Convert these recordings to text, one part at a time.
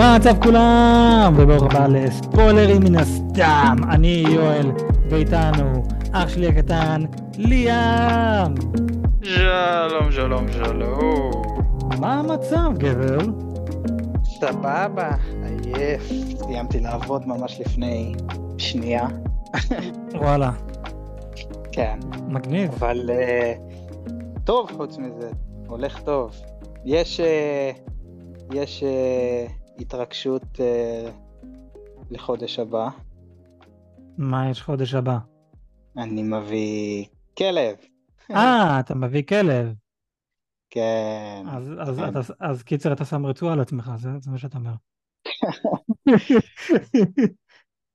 מה המצב כולם? וברוך הבא לספוילרים מן הסתם. אני יואל, ואיתנו אח שלי הקטן, ליאם. שלום, שלום, שלום. מה המצב, גבר? סבבה, עייף. סיימתי לעבוד ממש לפני שנייה. וואלה, כן, מגניב. אבל אה, טוב חוץ מזה, הולך טוב. יש, אה, יש אה, התרגשות אה, לחודש הבא. מה יש חודש הבא? אני מביא כלב. אה, אתה מביא כלב. כן. אז, אז, כן. אתה, אז קיצר, אתה שם רצועה על עצמך, זה, זה מה שאתה אומר.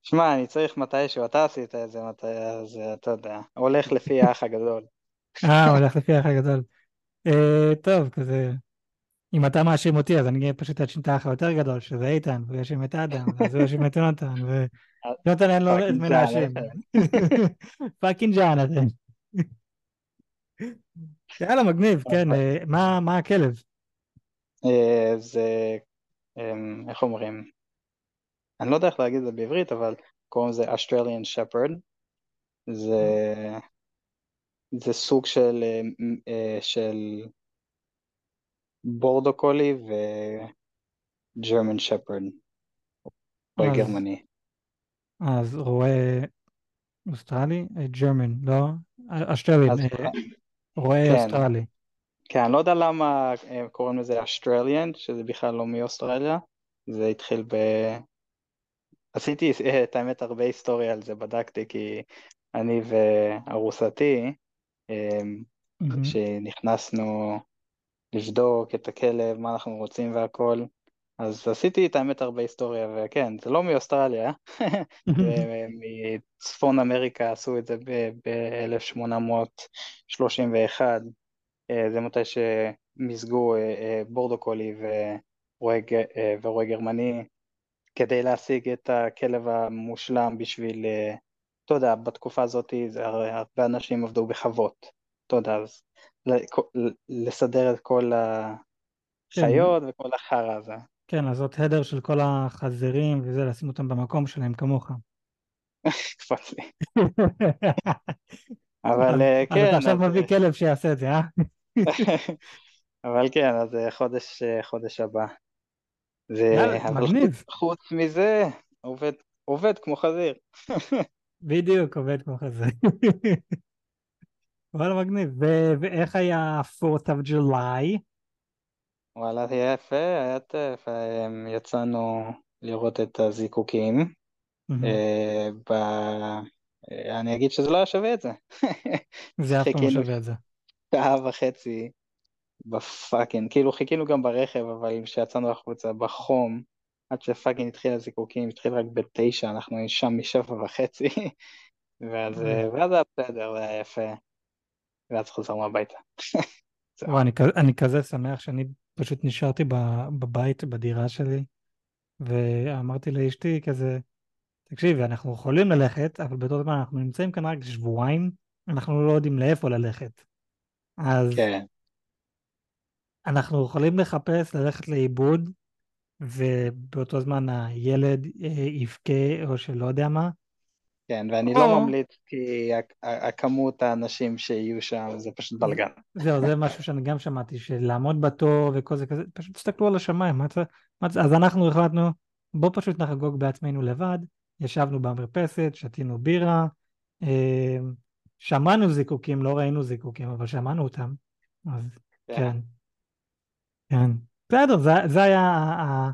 שמע, אני צריך מתישהו, אתה עשית את זה מתי, אז אתה יודע, הולך לפי האח הגדול. אה, הולך לפי האח הגדול. אה, טוב, כזה... אם אתה מאשים אותי, אז אני פשוט אאשים את האח היותר גדול, שזה איתן, והוא יאשים את אדם, ואז הוא יאשים את יונתן, ויונתן אין לו את מי. להאשים. fucking Jonathan. יאללה, מגניב, כן, אה, מה מה הכלב? אה, זה, אמ, איך אומרים? אני לא יודע איך להגיד את זה בעברית, אבל קוראים לזה Australian Shepherd. זה, זה סוג אה, אה, של Border Collie ו German Shepherd, רועה גרמני. אז רועה אוסטרלי? German, לא? אוסטרלי, אז- אה, רועה כן. אוסטרלי. כן, אני לא יודע למה אה, קוראים לזה Australian, שזה בכלל לא מאוסטרליה. זה התחיל ב... עשיתי אה, את האמת הרבה היסטוריה על זה, בדקתי, כי אני וארוסתי, אה, מהמם. לבדוק את הכלב, מה אנחנו רוצים והכל, אז עשיתי את האמת הרבה היסטוריה, וכן, זה לא מאוסטרליה, זה מצפון אמריקה עשו את זה ב-1831, זה מתי שמיזגו אה, אה, בורדו קולי ורועה אה, ורועה גרמני, כדי להשיג את הכלב המושלם בשביל, אה, אתה יודע, בתקופה הזאת הרבה אנשים עבדו בחוות, אתה יודע, אז לסדר את כל החיות וכל החרא הזה. כן, לעשות הדר של כל החזירים וזה, לשים אותם במקום שלהם כמוך. קפץ לי. אבל אה, אז כן, אתה עכשיו מביא כלב שיעשה את זה, אה? אבל כן, אז אה, חודש, אה, חודש הבא. מגניב. חוץ, מזה, עובד, עובד כמו חזיר. בדיוק, עובד כמו כזה. וואלה, מגניב. ו- ואיך היה 4th of July? וואלה, היה יפה, היה טף. יצאנו לראות את הזיקוקים. אה, ב... אה, אני אגיד שזה לא היה שווה את זה. זה אף פעם לא שווה את זה. שעה וחצי ב fucking, כאילו חיכינו גם ברכב, אבל כשיצאנו החוצה בחום, עד ש fucking התחיל הזיקוקים, התחיל רק בתשע, אנחנו שם משבע וחצי, ואז. ואז היה בסדר, זה היה יפה, ואז חזרנו הביתה. וואי, אני, אני כזה שמח שאני פשוט נשארתי בבית, בדירה שלי, ואמרתי לאשתי כזה, תקשיבי, אנחנו יכולים ללכת, אבל באותו זמן אנחנו נמצאים כאן רק שבועיים, אנחנו לא יודעים לאיפה ללכת. אז כן, אנחנו יכולים לחפש ללכת לאיבוד, ובאותו זמן הילד אה, יבכה או שלא יודע מה. כן, ואני או- לא ממליץ, כי ה- ה- הכמות האנשים שיהיו שם זה פשוט בלאגן. זהו, זה משהו שאני גם שמעתי, שלעמוד בתור וכל זה כזה, פשוט תסתכלו על השמיים. מה מה אז אנחנו החלטנו, בוא פשוט נחגוג בעצמנו לבד. ישבנו במרפסת, שתינו בירה, אה, שמענו זיקוקים, לא ראינו זיקוקים, אבל שמענו אותם. אז כן. כן, כן. בסדר, זה, זה היה ה- ה-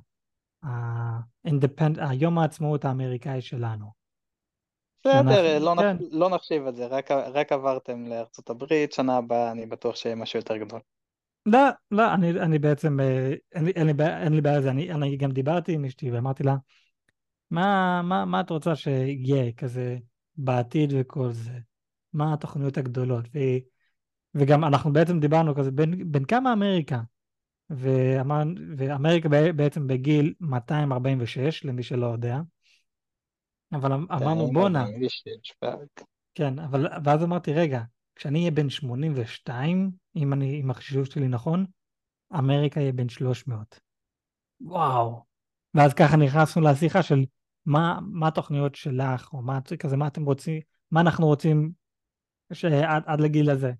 ה- independ- היום העצמאות האמריקאי שלנו. בסדר, לא, כן. נח... לא נחשיב את זה, רק, רק עברתם לארצות הברית, שנה הבאה אני בטוח שיהיה משהו יותר גדול. לא, לא, אני, אני בעצם, אה, אין לי, אין לי, בעיה- אין לי בעיה עם זה, אני, אני גם דיברתי עם אשתי ואמרתי לה, מה, מה, מה את רוצה שיהיה כזה בעתיד וכל זה? מה התוכניות הגדולות? ו, וגם אנחנו בעצם דיברנו כזה, בין, בין כמה אמריקה? ואמר, ואמריקה בעצם בגיל 246, למי שלא יודע. אבל אמ- אמרנו, בואנה, 246, fuck. כן, אבל ואז אמרתי, רגע, כשאני אהיה בן 82, אם אני, אם החישוב שלי נכון, אמריקה יהיה בן 300. וואו, ואז ככה נכנסנו לשיחה של מה, מה התוכניות שלך, או מה, כזה, מה אתם רוצים, מה אנחנו רוצים שעד, עד לגיל הזה.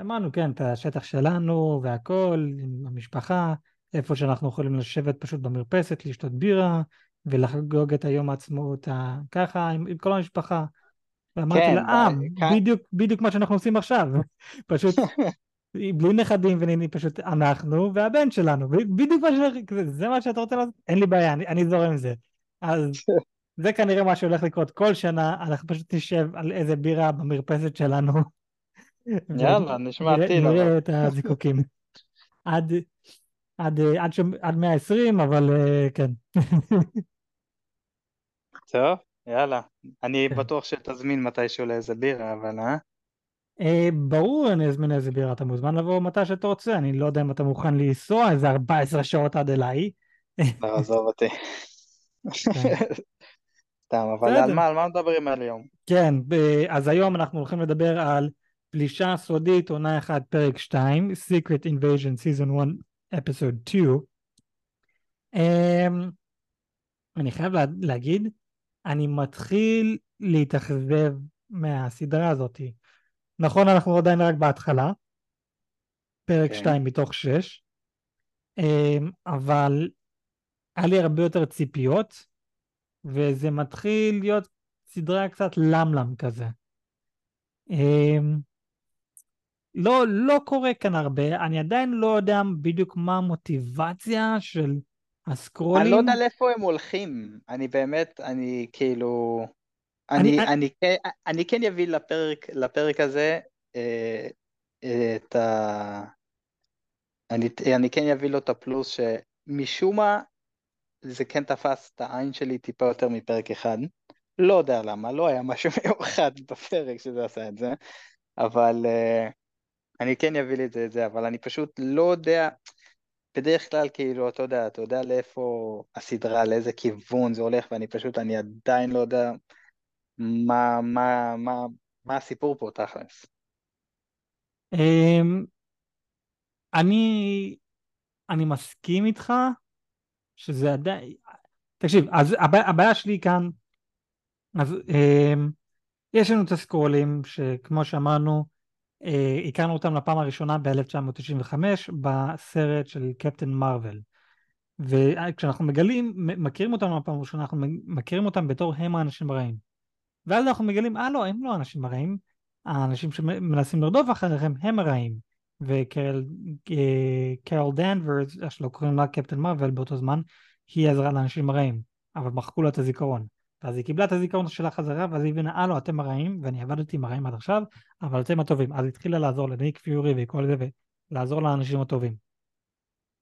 אמרנו, כן, את השטח שלנו והכל, עם המשפחה, איפה שאנחנו יכולים לשבת פשוט במרפסת, לשתות בירה, ולחגוג את היום העצמאות ככה, עם, עם כל המשפחה. ואמרתי כן, אה, כאן- בדיוק, בדיוק מה שאנחנו עושים עכשיו. פשוט בלי נכדים ונינים, פשוט אנחנו והבן שלנו. בדיוק מה ש... זה מה שאתה רוצה לעשות? אין לי בעיה, אני, אני זורם עם זה. אז זה כנראה מה שהולך לקרות כל שנה, אנחנו פשוט נשב על איזה בירה במרפסת שלנו. יאללה, נשמע טיל. נראה את הזיקוקים. עד, עד, עד. עד 120, אבל אה, כן. טוב, יאללה. אני כן. בטוח שתזמין מתישהו לאיזה בירה, אבל אה? אה, ברור אני אזמין איזה בירה, אתה מוזמן לבוא מתי שאתה רוצה, אני לא יודע אם אתה מוכן לנסוע איזה 14 שעות עד אליי. לא, עזוב אותי. כן. סתם, אבל. על מה, על מה מדברים על היום? כן, אז היום אנחנו הולכים לדבר על פלישה סודית, עונה 1, פרק 2, Secret Invasion Season 1, Episode 2. Um, אני חייב לה, להגיד, אני מתחיל להתאכזב מהסדרה הזאת. נכון, אנחנו עדיין רק בהתחלה, פרק כן. 2 מתוך 6, um, אבל היה לי הרבה יותר ציפיות, וזה מתחיל להיות סדרה קצת למלם כזה. אמ, לא, לא קורה כאן הרבה, אני עדיין לא יודע בדיוק מה המוטיבציה של הסקרולים. אני לא יודע לאיפה הם הולכים. אני באמת, אני כאילו... אני- אני, אני, כן- אני כן אביא לפרק, לפרק הזה אה, את ה... אני, אני כן אביא לו את הפלוס שמשום מה זה כן תפס את העין שלי טיפה יותר מפרק אחד. לא יודע למה, לא היה משהו מיוחד בפרק שזה עשה את זה, אבל אה, אני כן אביא לי את זה, אבל אני פשוט לא יודע, בדרך כלל כאילו, אתה יודע, אתה יודע לאיפה הסדרה, לאיזה כיוון זה הולך, ואני פשוט, אני עדיין לא יודע מה, מה, מה, מה הסיפור פה תכלס. אמ, אני, אני מסכים איתך שזה עדיין... תקשיב, אז הבע- הבעיה שלי כאן, אז אמ, יש לנו את הסקרולים שכמו שאמרנו, הכרנו אותם לפעם הראשונה ב-1995 בסרט של קפטן מרוויל. וכשאנחנו מגלים, מכירים אותם בפעם הראשונה, אנחנו מכירים אותם בתור הם האנשים הרעים. ואז אנחנו מגלים, אה לא, הם לא האנשים הרעים, האנשים שמנסים לרדוף אחריכם הם הרעים. וקרל אה, דנברס, איך שלא קוראים לה קפטן מרוויל באותו זמן, היא עזרה לאנשים הרעים, אבל מחקו לה את הזיכרון. ואז היא קיבלה את הזיכרון שלה חזרה, ואז היא הבינה, לא, אתם הרעים, ואני עבדתי עם הרעים עד עכשיו, אבל אתם הטובים. אז התחילה לעזור לניק פיורי וכל זה, ולעזור לאנשים הטובים.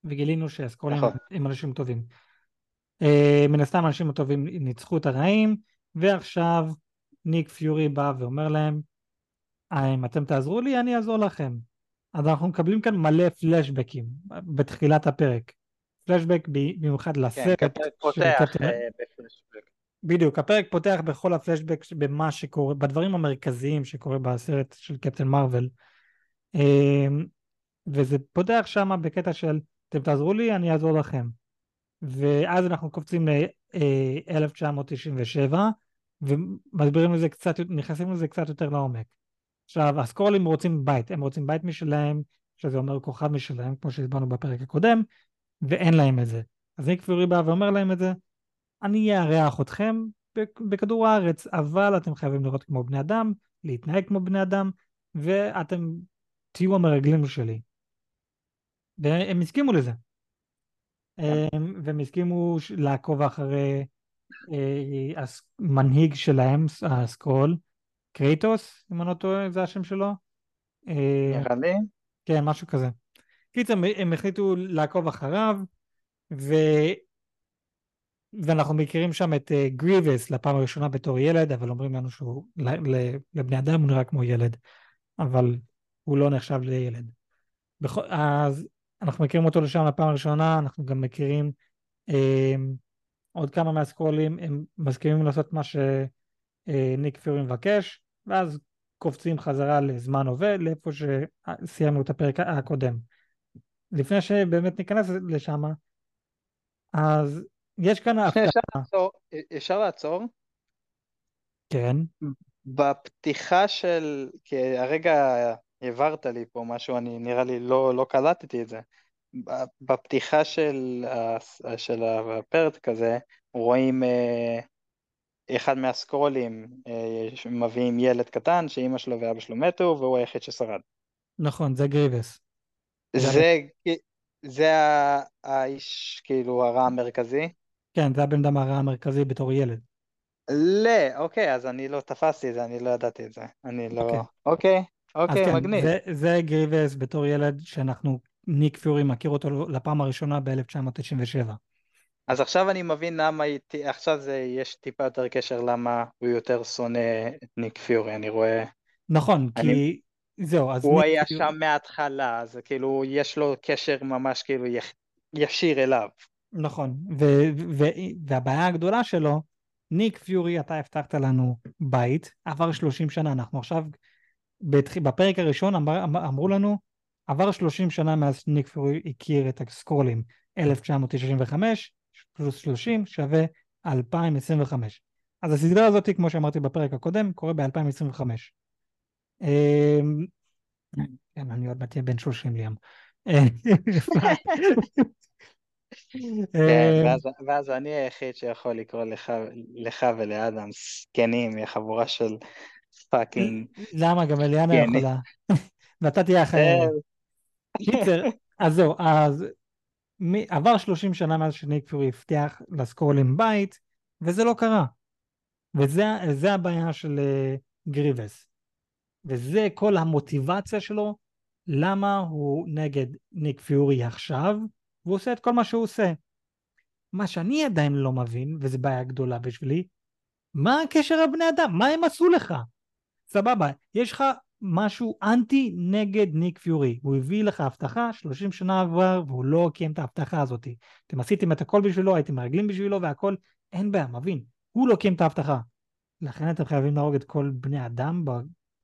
וגילינו שהסקרולים נכון. הם אנשים טובים. אה, מן הסתם האנשים הטובים ניצחו את הרעים, ועכשיו ניק פיורי בא ואומר להם, "אה, אם אתם תעזרו לי, אני אעזור לכם. אז אנחנו מקבלים כאן מלא פלשבקים בתחילת הפרק. פלשבק במיוחד כן, לסרט הפרק של פותח אה, בפלשבק. בדיוק, הפרק פותח בכל הפלשבק במה שקורה, בדברים המרכזיים שקורה בסרט של קפטן מרוויל. אמ, וזה פותח שם בקטע של אתם תעזרו לי, אני אעזור לכם. ואז אנחנו קופצים ל-1997 ומסבירים לזה קצת, נכנסים לזה קצת יותר לעומק. עכשיו, הסקרולים רוצים בית, הם רוצים בית משלהם, שזה אומר כוכב משלהם, כמו שהסברנו בפרק הקודם, ואין להם את זה. אז ניק פיורי בא ואומר להם את זה, אני אארח אתכם בכ- בכדור הארץ, אבל אתם חייבים לראות כמו בני אדם, להתנהג כמו בני אדם, ואתם תהיו המרגלים שלי. והם הסכימו לזה. הם- והם הסכימו לעקוב אחרי אה, המנהיג שלהם, הסקרול, קרייטוס, אם אני לא טועה, זה השם שלו. אה, נראה לי. כן, משהו כזה. קיצר, הם החליטו לעקוב אחריו, ו... ואנחנו מכירים שם את גריבס לפעם הראשונה בתור ילד, אבל אומרים לנו שהוא, לבני אדם הוא נראה כמו ילד, אבל הוא לא נחשב לילד. אז אנחנו מכירים אותו לשם לפעם הראשונה, אנחנו גם מכירים אה, עוד כמה מהסקרולים, הם מסכימים לעשות מה שניק פיורי מבקש, ואז קופצים חזרה לזמן הווה, לאיפה שסיימנו את הפרק הקודם. לפני שבאמת ניכנס לשם, אז יש כאן הפתעה, אפשר לעצור, אפשר לעצור? כן, בפתיחה של, כי הרגע העברת לי פה משהו, אני נראה לי לא, לא קלטתי את זה. בפתיחה של, של הפרק הזה, רואים אה, אחד מהסקרולים אה, מביאים ילד קטן שאימא שלו ואבא שלו מתו והוא היחיד ששרד. נכון, זה גריבס. זה- זה, זה האיש, כאילו, הרע המרכזי? כן, זה הבן אדם הרע המרכזי בתור ילד. לא, אוקיי, אז אני לא תפסתי את זה, אני לא ידעתי את זה. אני לא... אוקיי. אוקיי, אוקיי, כן, מגניב. זה, זה גריבס בתור ילד שאנחנו, ניק פיורי מכיר אותו לפעם הראשונה ב-1997. אז עכשיו אני מבין למה, עכשיו זה, יש טיפה יותר קשר למה הוא יותר שונא את ניק פיורי, אני רואה... נכון, אני- כי זהו, אז הוא היה פיורי- שם מההתחלה, אז כאילו, יש לו קשר ממש כאילו ישיר אליו. נכון, ו- ו- והבעיה הגדולה שלו, ניק פיורי, אתה הבטחת לנו בית, עבר 30 שנה, אנחנו עכשיו, בתח... בפרק הראשון אמר, אמר, אמרו לנו, עבר 30 שנה מאז ניק פיורי הכיר את הסקרולים, 1995 פלוס 30 שווה 2025. אז הסדרה הזאת, כמו שאמרתי בפרק הקודם, קורה ב-2025. אמ, כן, אני עוד מעט אהיה בן 30 ליאם. כן, אמ, ואז, ואז אני היחיד שיכול לקרוא לך, לך ולאדם זקנים, מהחבורה של fucking... למה? גם אליאנה כן. יכולה. ואתה תהיה החייל. קיצר, אז זהו, אז עבר 30 שנה מאז שניק פיורי הבטיח לסקרולים בית, וזה לא קרה. וזה זה הבעיה של אה, גריבס. וזה כל המוטיבציה שלו, למה הוא נגד ניק פיורי עכשיו, והוא עושה את כל מה שהוא עושה. מה שאני עדיין לא מבין, וזו בעיה גדולה בשבילי, מה הקשר לבני אדם? מה הם עשו לך? סבבה, יש לך משהו אנטי נגד ניק פיורי. הוא הביא לך הבטחה, 30 שנה עבר, והוא לא קיים את ההבטחה הזאת. אתם עשיתם את הכל בשבילו, הייתם מרגלים בשבילו והכל, אין בעיה, מבין. הוא לא קיים את ההבטחה. לכן אתם חייבים להרוג את כל בני אדם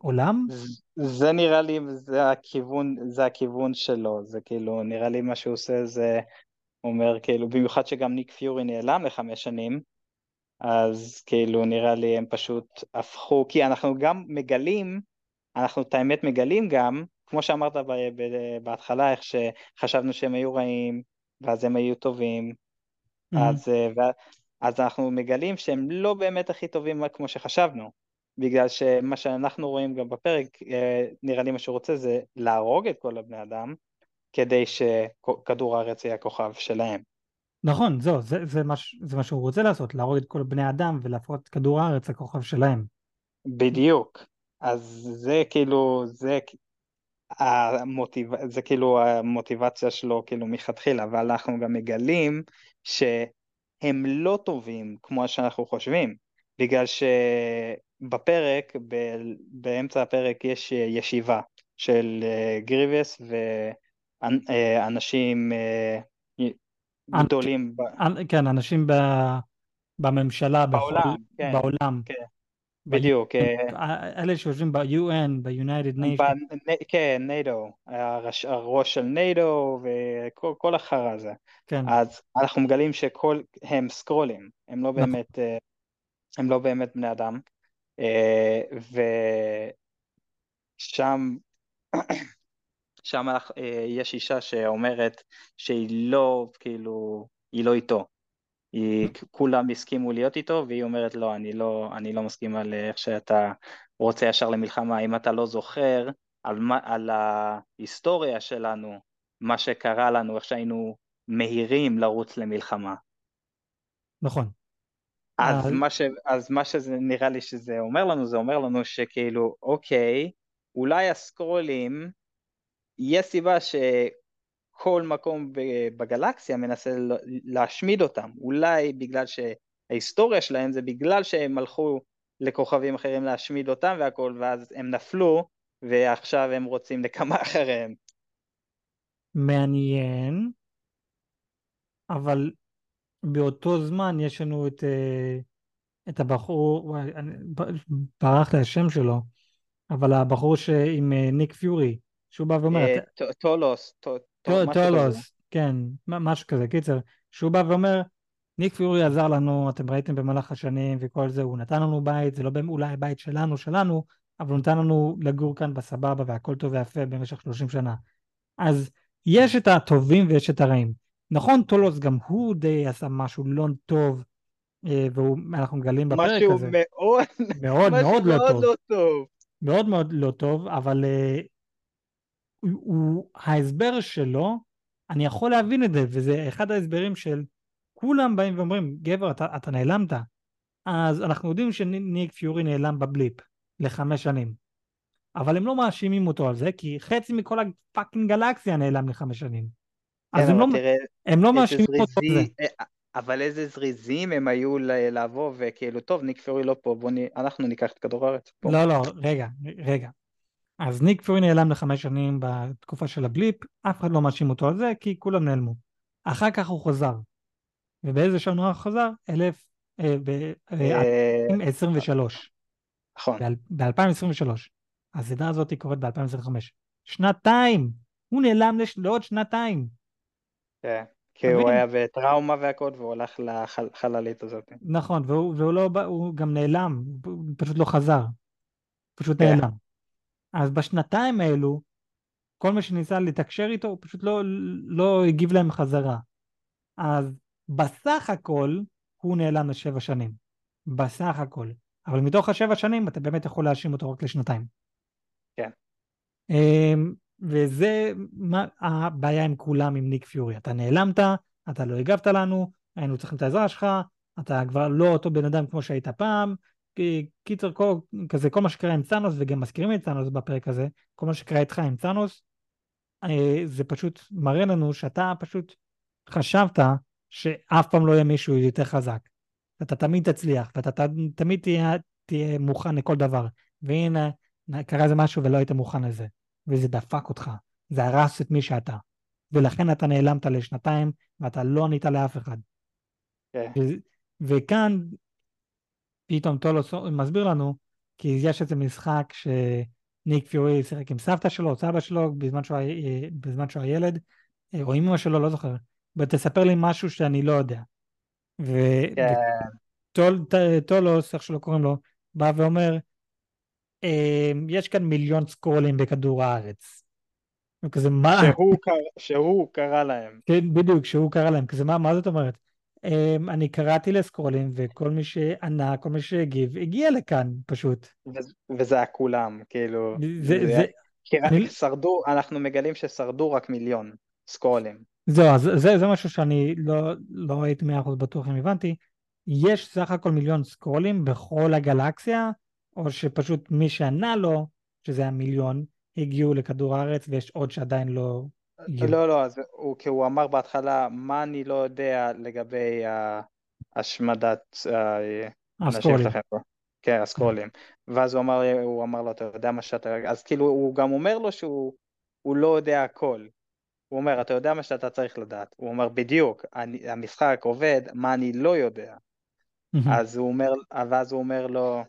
בעולם? ז- זה נראה לי, זה הכיוון, זה הכיוון שלו, זה כאילו, נראה לי מה שהוא עושה זה, אומר כאילו, במיוחד שגם ניק פיורי נעלם לחמש שנים, אז כאילו נראה לי הם פשוט הפכו, כי אנחנו גם מגלים, אנחנו את האמת מגלים גם, כמו שאמרת בהתחלה, איך שחשבנו שהם היו רעים, ואז הם היו טובים, אז, אה, אז אנחנו מגלים שהם לא באמת הכי טובים כמו שחשבנו, בגלל שמה שאנחנו רואים גם בפרק, אה, נראה לי מה שהוא רוצה זה להרוג את כל הבני אדם, כדי שכדור הארץ יהיה הכוכב שלהם. נכון, זהו, זה, זה, מה, ש- זה מה שהוא רוצה לעשות, להרוג את כל בני אדם ולהפוך את כדור הארץ לכוכב שלהם. בדיוק. אז זה כאילו, זה, המוטיב... זה כאילו המוטיבציה שלו כאילו מלכתחילה, אבל אנחנו גם מגלים שהם לא טובים כמו שאנחנו חושבים, בגלל שבפרק, ב... באמצע הפרק יש ישיבה של אה, גריבס ואנשים אה, גדולים ב... אנ- כן, אנשים ב, בממשלה, בכל- בעולם, כן, בעולם. כן, בדיוק. אה, אלה שיושבים ב-UN, ב-United Nations, בנ- כן, NATO, הראש, של NATO וכל כל החרא הזה. כן, אז אנחנו מגלים שכל, הם סקרולים, הם לא נכון. באמת, אה, הם לא באמת בני אדם. אה, ושם, שם אה, יש אישה שאומרת שהיא לא, כאילו, היא לא איתו. היא, כולם הסכימו להיות איתו, והיא אומרת לא, אני לא, אני לא מסכימה לאיך שאתה רוצה ישר למלחמה, אם אתה לא זוכר על, מה, על ההיסטוריה שלנו, מה שקרה לנו, איך שהיינו מהירים לרוץ למלחמה. נכון. אז אה, מה, ש, אז מה שזה נראה לי שזה אומר לנו, זה אומר לנו שכאילו, אוקיי, אולי הסקרולים, יש סיבה שכל מקום בגלקסיה מנסה להשמיד אותם, אולי בגלל שההיסטוריה שלהם זה בגלל שהם הלכו לכוכבים אחרים להשמיד אותם והכל, ואז הם נפלו, ועכשיו הם רוצים נקמה אחריהם. מעניין, אבל באותו זמן יש לנו את, אה, את הבחור, ברח לי השם שלו, אבל הבחור שעם אה, ניק פיורי, שהוא בא ואומר, אה, "אתה- ט- טולוס. טולוס, כן, מ- משהו כזה, קיצר, שהוא בא ואומר, ניק פיורי עזר לנו, אתם ראיתם במהלך השנים וכל זה, הוא נתן לנו בית, זה לא אולי הבית שלנו, שלנו, אבל הוא נתן לנו לגור כאן בסבבה והכל טוב ויפה במשך 30 שנה. אז יש את הטובים ויש את הרעים. נכון, טולוס גם הוא די עשה משהו לא טוב, אה, ואנחנו מגלים בפרק משהו הזה. מאוד, מאוד משהו מאוד לא מאוד טוב. לא טוב. מאוד מאוד לא טוב, אבל הוא, הוא, ההסבר שלו, אני יכול להבין את זה, וזה אחד ההסברים של כולם באים ואומרים, גבר, אתה, אתה נעלמת. אז אנחנו יודעים שניק פיורי נעלם ב Blip לחמש שנים. אבל הם לא מאשימים אותו על זה, כי חצי מכל ה fucking גלקסיה נעלם לחמש שנים. אז כן, הם, אבל לא, תראה, הם לא מאשימים אותו על זה. זריזי, אה, אבל איזה זריזים הם היו לבוא וכאילו, טוב, ניק פיורי לא פה, בוא נ... אנחנו ניקח את כדור הארץ פה. לא, לא, רגע, רגע. אז ניק פיורי נעלם לחמש שנים בתקופה של ה Blip, אף אחד לא מאשים אותו על זה, כי כולם נעלמו. אחר כך הוא חזר. ובאיזה שנה הוא חזר? אלף... אה, אה, ב-2023. נכון, ב-2023. הסדרה הזאת קורית ב-2025. שנתיים! הוא נעלם. לעוד שנתיים. כן. כי הוא? היה בטראומה והכל, והוא הלך לחללית הזאת. נכון, והוא, והוא לא הוא גם נעלם, הוא פשוט לא חזר. פשוט כן. נעלם. אז בשנתיים האלו, כל מי שניסה לתקשר איתו, הוא פשוט לא, לא הגיב להם חזרה. אז בסך הכל, הוא נעלם לשבע שנים. בסך הכל. אבל מתוך השבע שנים, אתה באמת יכול להאשים אותו רק לשנתיים. כן. וזה מה הבעיה עם כולם, עם ניק פיורי. אתה נעלמת, אתה לא הגבת לנו, היינו צריכים את העזרה שלך, אתה כבר לא אותו בן אדם כמו שהיית פעם. קיצר, כל, כזה, כל מה שקרה עם צאנוס, וגם מזכירים את צאנוס בפרק הזה, כל מה שקרה איתך עם צאנוס, אה, זה פשוט מראה לנו שאתה פשוט חשבת שאף פעם לא יהיה מישהו יותר חזק. אתה תמיד תצליח, ואתה ת- תמיד תהיה, תהיה מוכן לכל דבר. והנה, קרה איזה משהו ולא היית מוכן לזה. וזה דפק אותך, זה הרס את מי שאתה. ולכן אתה נעלמת לשנתיים, ואתה לא ענית לאף אחד. כן. ו- וכאן פתאום טולוס מסביר לנו, כי יש איזה משחק שניק פיורי שיחק עם סבתא שלו, או סבא שלו, בזמן שהוא, בזמן שהוא היה ילד, או עם אמא שלו, לא זוכר. ותספר לי משהו שאני לא יודע. כן. וטולוס, איך שלא קוראים לו, בא ואומר, "אמ, יש כאן מיליון סקרולים בכדור הארץ. וכזה, מה? שהוא קרא- שהוא קרא להם. כן, בדיוק, שהוא קרא להם, כזה, מה, מה זאת אומרת? Um, אני קראתי לסקרולים, וכל מי שענה, כל מי שהגיב, הגיע לכאן, פשוט. וזה- וזה היה כולם, כאילו, זה, זה- זה, כי רק אני- שרדו, אנחנו מגלים ששרדו רק מיליון סקרולים. זהו, אז זה, זה משהו שאני לא, לא הייתי מאה אחוז בטוח אם הבנתי. יש סך הכל מיליון סקרולים בכל הגלקסיה, או שפשוט מי שענה לו, שזה המיליון, הגיעו לכדור הארץ, ויש עוד שעדיין לא הגיעו. לא, לא, אז הוא, כי הוא אמר בהתחלה, מה אני לא יודע לגבי השמדת אה, הסקרולים. שלכם פה. כן, הסקרולים. ואז הוא אמר, הוא אמר לו, אתה יודע מה שאתה... אז כאילו, הוא גם אומר לו שהוא הוא לא יודע הכל. הוא אומר, אתה יודע מה שאתה צריך לדעת. הוא אומר, בדיוק, אני, המשחק עובד, מה אני לא יודע. אז הוא אומר, ואז הוא אומר לו,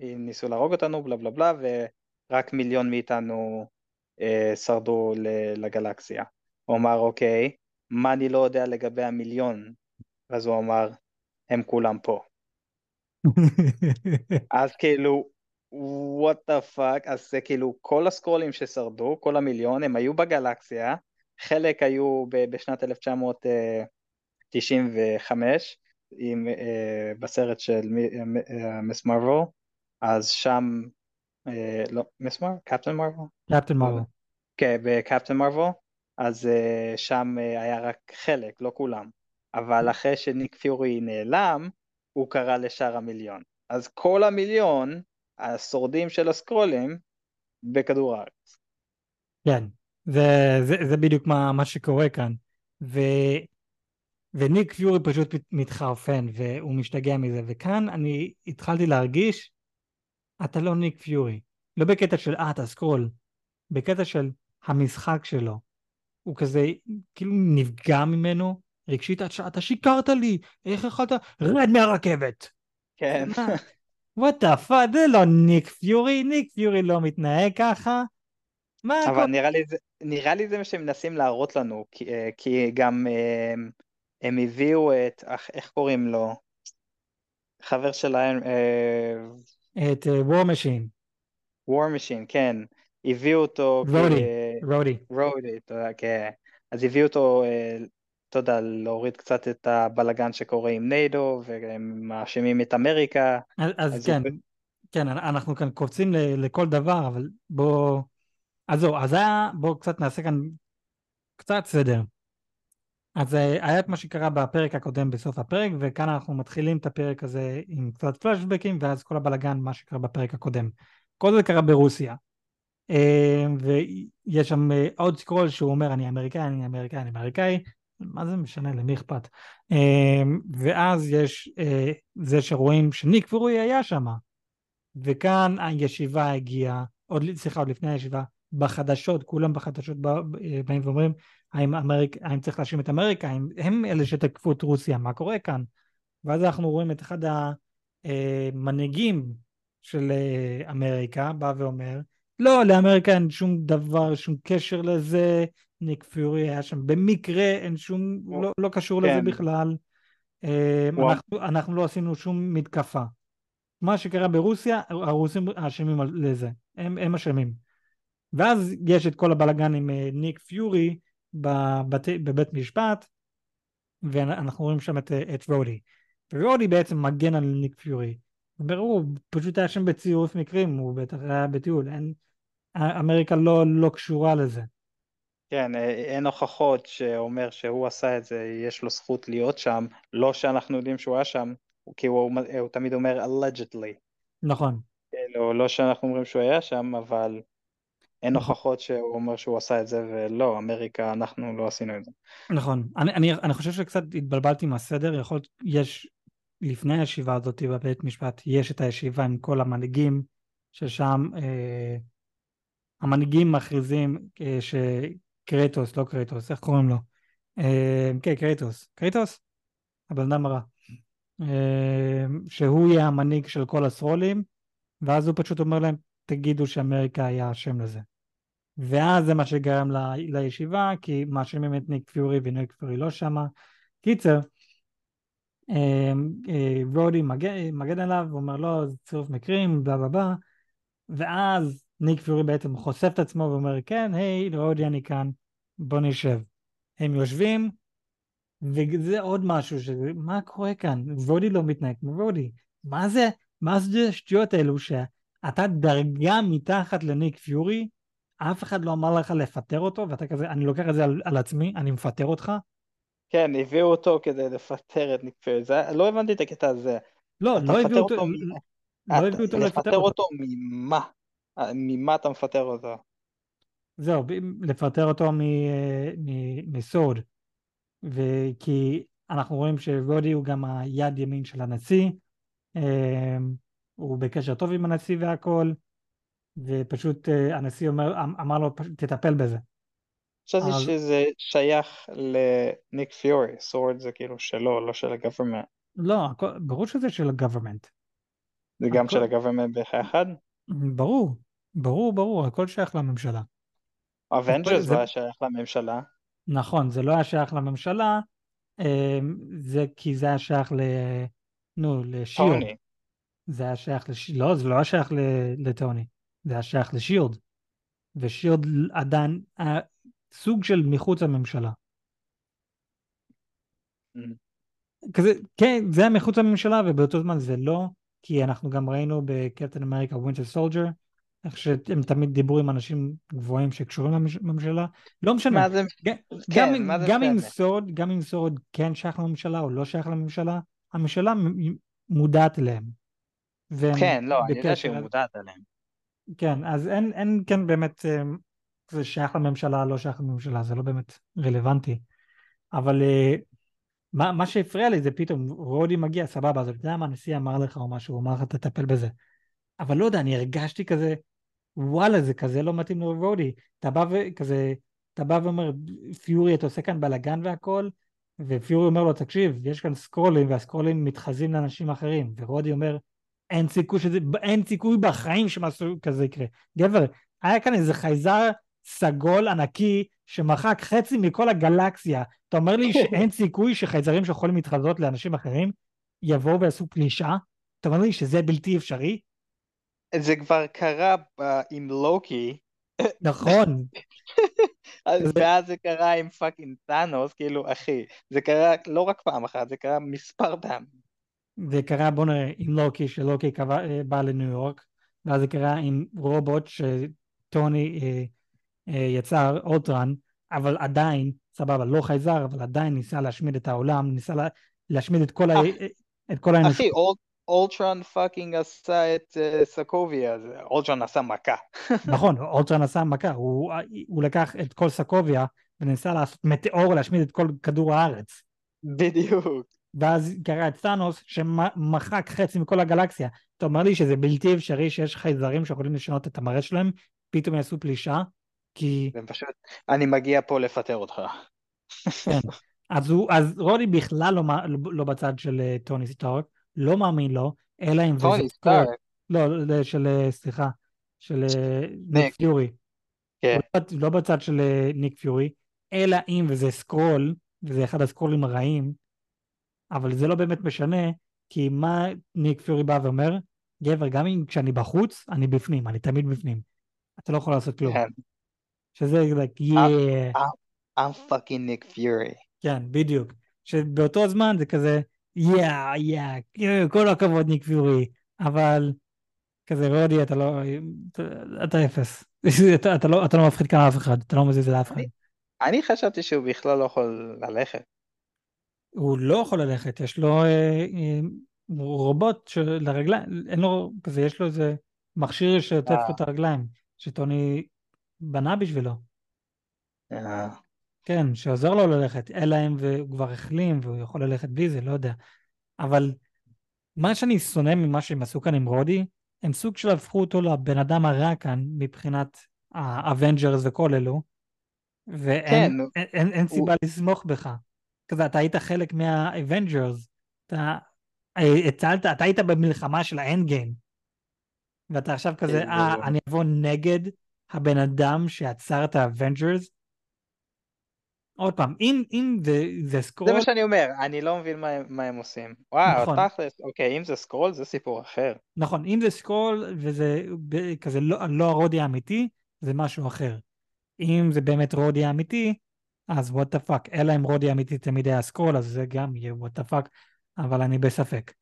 ניסו להרוג אותנו, בלה בלה בלה, ורק מיליון מאיתנו אה, שרדו לגלקסיה. הוא אמר, אוקיי, מה אני לא יודע לגבי המיליון? ואז הוא אמר, הם כולם פה. אז כאילו, what the fuck, אז זה כאילו כל הסקרולים ששרדו, כל המיליון, הם היו בגלקסיה, חלק היו בשנת 1995, עם, אה, בסרט של מ- אה, מיס מרוויל, אז שם, אה, לא, מיס מרוויל? קפטן מרוויל? קפטן מרוויל. כן, בקפטן מרוויל, אז אה, שם אה, היה רק חלק, לא כולם. אבל אחרי שניק פיורי נעלם, הוא קרא לשאר המיליון. אז כל המיליון, השורדים של הסקרולים, בכדור הארץ. כן, זה, זה, זה בדיוק מה, מה שקורה כאן. ו, וניק פיורי פשוט מת- מתחרפן והוא משתגע מזה. וכאן אני התחלתי להרגיש, אתה לא ניק פיורי. לא בקטע של אה, אתה סקרול, בקטע של המשחק שלו. הוא כזה, כאילו נפגע ממנו, רגשית, אתה, אתה שיקרת לי, איך יכולת? רד מהרכבת. כן. what the fuck, זה לא ניק פיורי, ניק פיורי לא מתנהג ככה. מה אבל הכל? נראה לי זה, נראה לי זה מה שהם מנסים להראות לנו, כי, אה, כי גם אה, הם הביאו את, איך, קוראים לו? חבר שלהם, אה, את וור משין. וור משין, כן. הביאו אותו... רודי, רודי. רודי, כן. אז הביאו אותו, אה, אתה יודע, להוריד קצת את הבלגן שקורה עם ניידו, והם מאשימים את אמריקה. אז, אז כן, הוא... כן, אנחנו כאן קופצים לכל דבר, אבל בוא... אז זהו, אז היה, בואו קצת נעשה כאן קצת סדר. אז אה, היה את מה שקרה בפרק הקודם בסוף הפרק, וכאן אנחנו מתחילים את הפרק הזה עם קצת פלשבקים, ואז כל הבלגן, מה שקרה בפרק הקודם. כל זה קרה ברוסיה. אה, ויש שם אה, עוד סקרול שהוא אומר, אני אמריקאי, אני אמריקאי, אני אמריקאי, מה זה משנה, למי אכפת? ואז יש זה שרואים שניק פורי היה שם, וכאן הישיבה הגיעה, עוד, סליחה, עוד לפני הישיבה, בחדשות, כולם בחדשות באים ואומרים, האם, אמריק, האם צריך להאשים את אמריקה, האם הם אלה שתקפו את רוסיה, מה קורה כאן? ואז אנחנו רואים את אחד המנהיגים של אה, אמריקה בא ואומר, לא, לאמריקה אין שום דבר, שום קשר לזה, ניק פיורי היה שם במקרה, אין שום, לא, לא קשור כן. לזה בכלל. אה, אנחנו, אנחנו לא עשינו שום מתקפה. מה שקרה ברוסיה, הרוסים אשמים לזה, הם, הם אשמים. ואז יש את כל הבלגן עם אה, ניק פיורי בבת, בבית משפט, ואנחנו רואים שם את, את רודי. ורודי בעצם מגן על ניק פיורי. ברור, הוא פשוט היה שם בצירוף מקרים, הוא בטח היה בטיול, אין, אמריקה לא, לא קשורה לזה. כן, אה, אין הוכחות שאומר שהוא עשה את זה, יש לו זכות להיות שם, לא שאנחנו יודעים שהוא היה שם, כי הוא, הוא, הוא תמיד אומר allegedly. נכון. לא, לא שאנחנו אומרים שהוא היה שם, אבל אין. הוכחות שהוא אומר שהוא עשה את זה, ולא, אמריקה, אנחנו לא עשינו את זה. נכון. אני, אני, אני חושב שקצת התבלבלתי מהסדר, יכול להיות, יש, לפני הישיבה הזאת בבית משפט, יש את הישיבה עם כל המנהיגים, ששם אה, המנהיגים מכריזים אה, שקרטוס, לא קרטוס, איך קוראים לו? אה, כן, קרטוס. קרטוס? הבן אדם הרע. אה, שהוא יהיה המנהיג של כל הסרולים, ואז הוא פשוט אומר להם, תגידו שאמריקה היה אשם לזה. ואז זה מה שגרם ל, לישיבה, כי מאשימים את ניק פיורי וניק פיורי לא שמה. קיצר, אמ, אה, רודי מגן, מגן עליו, הוא אומר לו, זה צירוף מקרים, בלה בלה בלה, ואז ניק פיורי בעצם חושף את עצמו ואומר, כן, היי, רודי אני כאן, בוא נשב. הם יושבים, וזה עוד משהו, ש... מה קורה כאן? רודי לא מתנהג כמו רודי. מה זה, מה זה השטויות האלו שאתה דרגה מתחת לניק פיורי, אף אחד לא אמר לך לפטר אותו, ואתה כזה, אני לוקח את זה על, על עצמי, אני מפטר אותך. כן, הביאו אותו כדי לפטר את ניק פיורי, לא הבנתי את הקטע הזה. לא, לא הביאו אותו, מ... לא הביאו אותו לפטר אותו. ממה? ממה אתה מפטר אותו? זהו, לפטר אותו מסוד. וכי אנחנו רואים שרודי הוא גם היד ימין של הנשיא, אמ, הוא בקשר טוב עם הנשיא והכל, ופשוט אה, הנשיא אומר, אמ, אמר לו, תטפל בזה. חשבתי אז... שזה שייך לניק פיורי, סורד זה כאילו שלו, לא של הגוברמנט. לא, ברור שזה של ה government. זה גם הכל... של ה government באחד? ברור, ברור, ברור, הכל שייך לממשלה. Avengers זה... לא היה שייך לממשלה. נכון, זה לא היה שייך לממשלה, אמ, זה כי זה היה שייך ל... נו, לשיעור. טוני. זה היה שייך לש... לא, זה לא היה שייך לטוני. זה היה שייך לשילד, ושילד עדיין היה סוג של מחוץ לממשלה. Mm. כזה, כן, זה היה מחוץ לממשלה ובאותו זמן זה לא, כי אנחנו גם ראינו בקפטן אמריקה Winter Soldier, איך שהם תמיד דיברו עם אנשים גבוהים שקשורים לממשלה, לא משנה, מה זה... גם, כן, גם, מה זה גם עם סוד, גם אם סוד כן שייך לממשלה או לא שייך לממשלה, הממשלה מודעת אליהם. כן, לא, אני יודע שהיא מודעת אליהם. כן, אז אין, אין כן באמת, אה, זה שייך לממשלה, לא שייך לממשלה, זה לא באמת רלוונטי. אבל אה, מה, מה שהפריע לי זה פתאום, רודי מגיע, סבבה, אז אתה יודע מה הנשיא אמר לך או משהו, הוא אמר לך תטפל בזה. אבל לא יודע, אני הרגשתי כזה, וואלה, זה כזה לא מתאים לרודי. אתה בא וכזה, אתה בא ואומר, פיורי, אתה עושה כאן בלאגן והכל, ופיורי אומר לו, תקשיב, יש כאן סקרולים, והסקרולים מתחזים לאנשים אחרים, ורודי אומר, אין סיכוי שזה, אין סיכוי בחיים שמשהו כזה יקרה. גבר, היה כאן איזה חייזר סגול ענקי שמחק חצי מכל הגלקסיה. אתה אומר לי שאין סיכוי שחייזרים שיכולים להתחזות לאנשים אחרים יבואו ויעשו פלישה? אתה אומר לי שזה בלתי אפשרי? זה כבר קרה עם לוקי, נכון, אז- ואז זה קרה עם fucking טאנוס, כאילו אחי, זה קרה לא רק פעם אחת, זה קרה מספר פעמים. זה קרה, בוא נראה, עם לוקי, שלוקי קבע, אה, בא לניו יורק, ואז זה קרה עם רובוט שטוני אה, אה, יצר, אולטרן, אבל עדיין, סבבה, לא חייזר, אבל עדיין ניסה להשמיד את העולם, ניסה לה, להשמיד את כל, ה, אה, את כל האנושות. אחי, אול- אולטרון fucking עשה את אה, סקוביה, אז אולטרון עשה מכה. נכון, אולטרן עשה מכה, הוא, הוא לקח את כל סקוביה וניסה לעשות מטאור להשמיד את כל כדור הארץ. בדיוק. ואז קרה את טאנוס שמחק חצי מכל הגלקסיה. אתה אומר לי שזה בלתי אפשרי שיש חייזרים שיכולים לשנות את המראה שלהם, פתאום יעשו פלישה, כי... זה פשוט, אני מגיע פה לפטר אותך. כן. אז, הוא, אז רודי בכלל לא, לא, לא בצד של אה, טוני סטארק, לא מאמין לו, אלא אם טוני. סטארק, לא, של, אה, סליחה, של אה, ניק. פיורי. כן, לא- לא בצד של ניק פיורי, אלא אם וזה סקרול, וזה אחד הסקרולים הרעים, אבל זה לא באמת משנה, כי מה ניק פיורי בא ואומר? גבר, גם אם כשאני בחוץ, אני בפנים, אני תמיד בפנים. אתה לא יכול לעשות כלום. כן. שזה like, yeah, I'm fucking Nick Fury. כן, בדיוק. שבאותו זמן זה כזה, yeah, yeah, yeah, כל הכבוד ניק פיורי, אבל כזה רודי, אתה לא, אתה, אתה אפס. אתה, אתה, לא, אתה לא מפחיד כאן אף אחד, אתה לא מזיז לאף אחד. אני- אני חשבתי שהוא בכלל לא יכול ללכת. הוא לא יכול ללכת, יש לו אה, אה, רובוט של הרגליים, אין לו, כזה, יש לו איזה מכשיר שעוטף אה. לו את הרגליים, שטוני בנה בשבילו. אה, כן, שעוזר לו ללכת, אלא אם והוא כבר החלים והוא יכול ללכת בלי זה, לא יודע. אבל מה שאני שונא ממה שהם עשו כאן עם רודי, הם סוג של הפכו אותו לבן אדם הרע כאן מבחינת האבנג'רס וכל אלו, ואין כן, אין, אין, אין הוא- סיבה לסמוך בך. כזה, אתה היית חלק מהאבנג'רס, אתה אה, הצלת, אתה היית במלחמה של ה Endgame, ואתה עכשיו כזה, כן, אה, זה- אני אבוא נגד הבן אדם שעצר את האבנג'רס? עוד פעם, אם, אם זה, זה סקרול, זה מה שאני אומר, אני לא מבין מה מה הם עושים. וואו, נכון. תכלס, אוקיי, אם זה סקרול זה סיפור אחר. נכון, אם זה סקרול וזה כזה לא, לא הרודי האמיתי, זה משהו אחר. אם זה באמת רודי האמיתי, אז what the fuck, אלא אם רודי האמיתי תמיד היה סקרול, אז זה גם יהיה what the fuck, אבל אני בספק.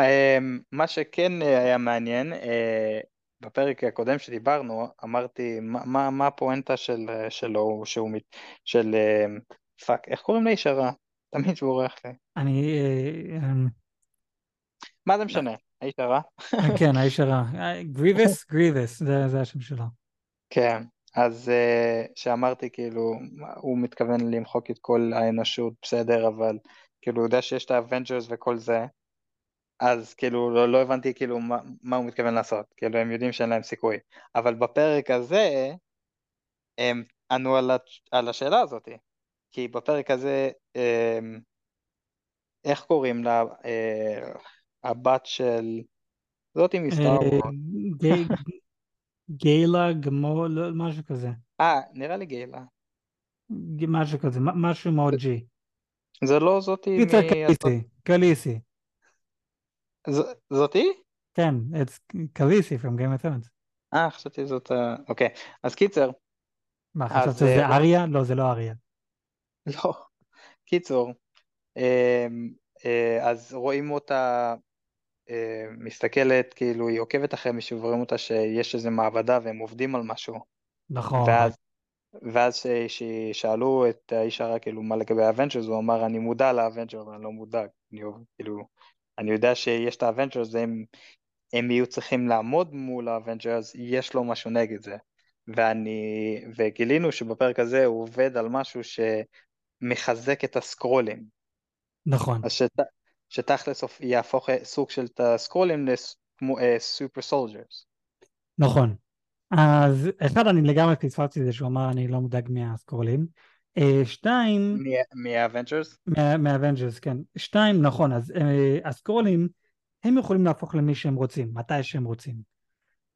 אמ, מה שכן אה, היה מעניין, אה, בפרק הקודם שדיברנו, אמרתי, מה- מה מה הפואנטה של- אה, שלו, שהוא מת- של אמ, fuck, איך קוראים לאיש הרע? תמיד שהוא בורח לי. אני, אה, מה זה משנה? האיש הרע? כן, האיש הרע. גריבס? גריבס, זה השם שלו. כן, אז אה, שאמרתי כאילו, הוא מתכוון למחוק את כל האנושות, בסדר, אבל כאילו הוא יודע שיש את האבנג'רס וכל זה, אז כאילו לא, לא הבנתי כאילו מה, מה הוא מתכוון לעשות, כאילו הם יודעים שאין להם סיכוי, אבל בפרק הזה הם ענו על, הש- על השאלה הזאת, כי בפרק הזה, אה, איך קוראים לה, אה, הבת של, זאתי מסטאר אה, גיילה, גמו, לא, משהו כזה. אה, נראה לי גיילה, משהו כזה, משהו מאוד ג'י. זה לא זאתי פיצר מ... קליסי, קליסי. זאתי? כן, it's קליסי from Game of Thrones. אה, חשבתי זאת ה... אוקיי, אז קיצר, מה, חשבת שזה אה, אריה? לא, זה לא אריה. לא, קיצור, אמ, אה, אז רואים אותה אה, מסתכלת, כאילו היא עוקבת אחרי מישהו ורואים אותה שיש איזה מעבדה והם עובדים על משהו, נכון. ואז, ואז ששאלו את האיש הרע כאילו מה לגבי האבנג'רס, הוא אמר אני מודע לאבנג'רס, אבל אני לא מודע, אני, כאילו, אני יודע שיש את האבנג'רס והם הם יהיו צריכים לעמוד מול האבנג'רס, יש לו משהו נגד זה. ואני, וגילינו שבפרק הזה הוא עובד על משהו שמחזק את הסקרולים. נכון. אז שת, שתכלס יהפוך סוג של את הסקרולים ל super soldiers. נכון. אז אחד, אני לגמרי פספסתי את זה שהוא אמר אני לא מודאג מהסקרולים. אה, שתיים, מהאבנג'רס? מה- מהאבנג'רס, כן. שתיים, נכון, אז אה, הסקרולים, הם יכולים להפוך למי שהם רוצים, מתי שהם רוצים.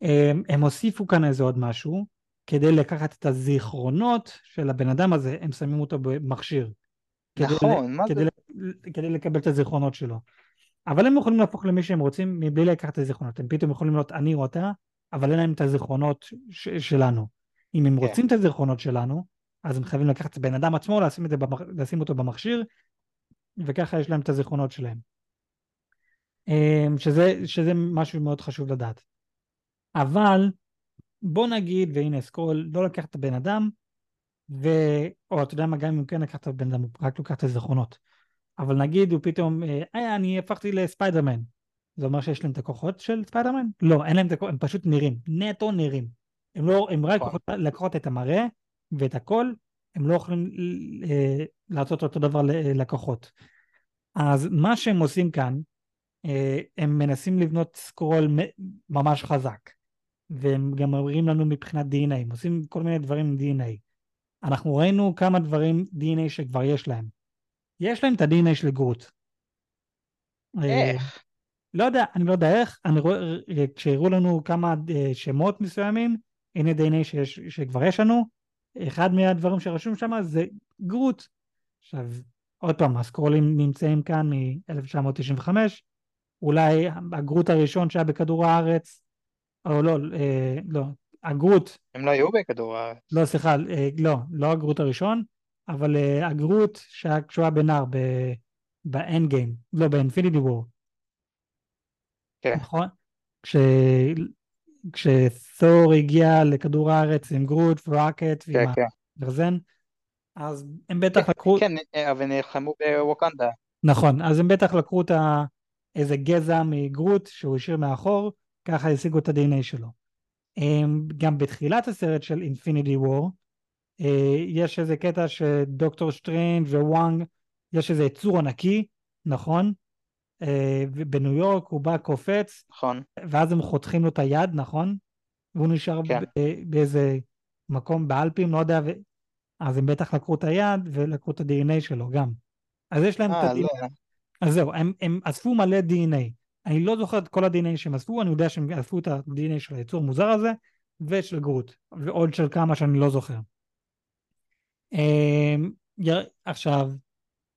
אה, הם הוסיפו כאן איזה עוד משהו, כדי לקחת את הזיכרונות של הבן אדם הזה, הם שמים אותו במכשיר. כדי נכון, מה כדי, זה? ל- כדי לקבל את הזיכרונות שלו. אבל הם יכולים להפוך למי שהם רוצים מבלי לקחת את הזיכרונות. הם פתאום יכולים להיות אני או אתה, אבל אין להם את הזיכרונות ש- שלנו. אם הם כן. רוצים את הזיכרונות שלנו, אז הם חייבים לקחת את הבן אדם עצמו, לשים, במח... לשים אותו במכשיר, וככה יש להם את הזיכרונות שלהם. אמ, שזה, שזה משהו מאוד חשוב לדעת. אבל בוא נגיד, והנה סקרול לא לקח את הבן אדם, ו... או אתה יודע מה, גם אם כן לקח את הבן אדם, רק לוקח את הזיכרונות. אבל נגיד הוא פתאום, אה, "אה, אני הפכתי לספיידרמן. זה אומר שיש להם את הכוחות של ספיידרמן? לא, אין להם את הכוחות, הם פשוט נראים, נטו נראים. הם, לא, הם רק נכון. יכולים לקחת את המראה ואת הכל, הם לא יכולים אה, לעשות אותו דבר ל- לכוחות. אז מה שהם עושים כאן, אה, הם מנסים לבנות סקרול ממש חזק. והם גם מראים לנו מבחינת DNA, הם עושים כל מיני דברים עם DNA. אנחנו ראינו כמה דברים DNA שכבר יש להם. יש להם את ה-DNA של גרוט. אה, איך? לא יודע, אני לא יודע איך, אני רואה, אה, כשהראו לנו כמה אה, שמות מסוימים, הנה DNA שיש, שכבר יש לנו, אחד מהדברים שרשום שם זה גרוט. עכשיו, עוד פעם, הסקרולים נמצאים כאן מ-1995, אולי הגרוט הראשון שהיה בכדור הארץ, או לא, אה, לא, הגרוט, הם לא היו בכדור הארץ. לא סליחה, אה, לא, לא הגרוט הראשון, אבל אה, הגרוט שהיה כשהוא היה בנער באנד גיים, לא באינפיניטי וור, כן. נכון? כש... כשתור הגיע לכדור הארץ עם גרוט ורוקט כן, ועם כן. הגרזן, אז הם בטח לקחו, כן, אה, אבל נלחמו בווקנדה. נכון, אז הם בטח לקחו את ה... איזה גזע מגרוט שהוא השאיר מאחור, ככה השיגו את ה-DNA שלו. הם, גם בתחילת הסרט של אינפיניטי וור, יש איזה קטע שדוקטור סטרנג' ווואנג, יש איזה יצור ענקי, נכון? אה, בניו יורק הוא בא קופץ, נכון. ואז הם חותכים לו את היד, נכון? והוא נשאר כן. באיזה מקום באלפים, לא יודע, ו... אז הם בטח לקחו את היד ולקחו את ה-DNA שלו גם. אז יש להם את אה, ה-DNA. לא. אז זהו, הם, הם אספו מלא DNA. אני לא זוכר את כל ה-DNA שהם אספו, אני יודע שהם אספו את ה-DNA של היצור המוזר הזה, ושל גרוט, ועוד של כמה שאני לא זוכר. אמ, עכשיו,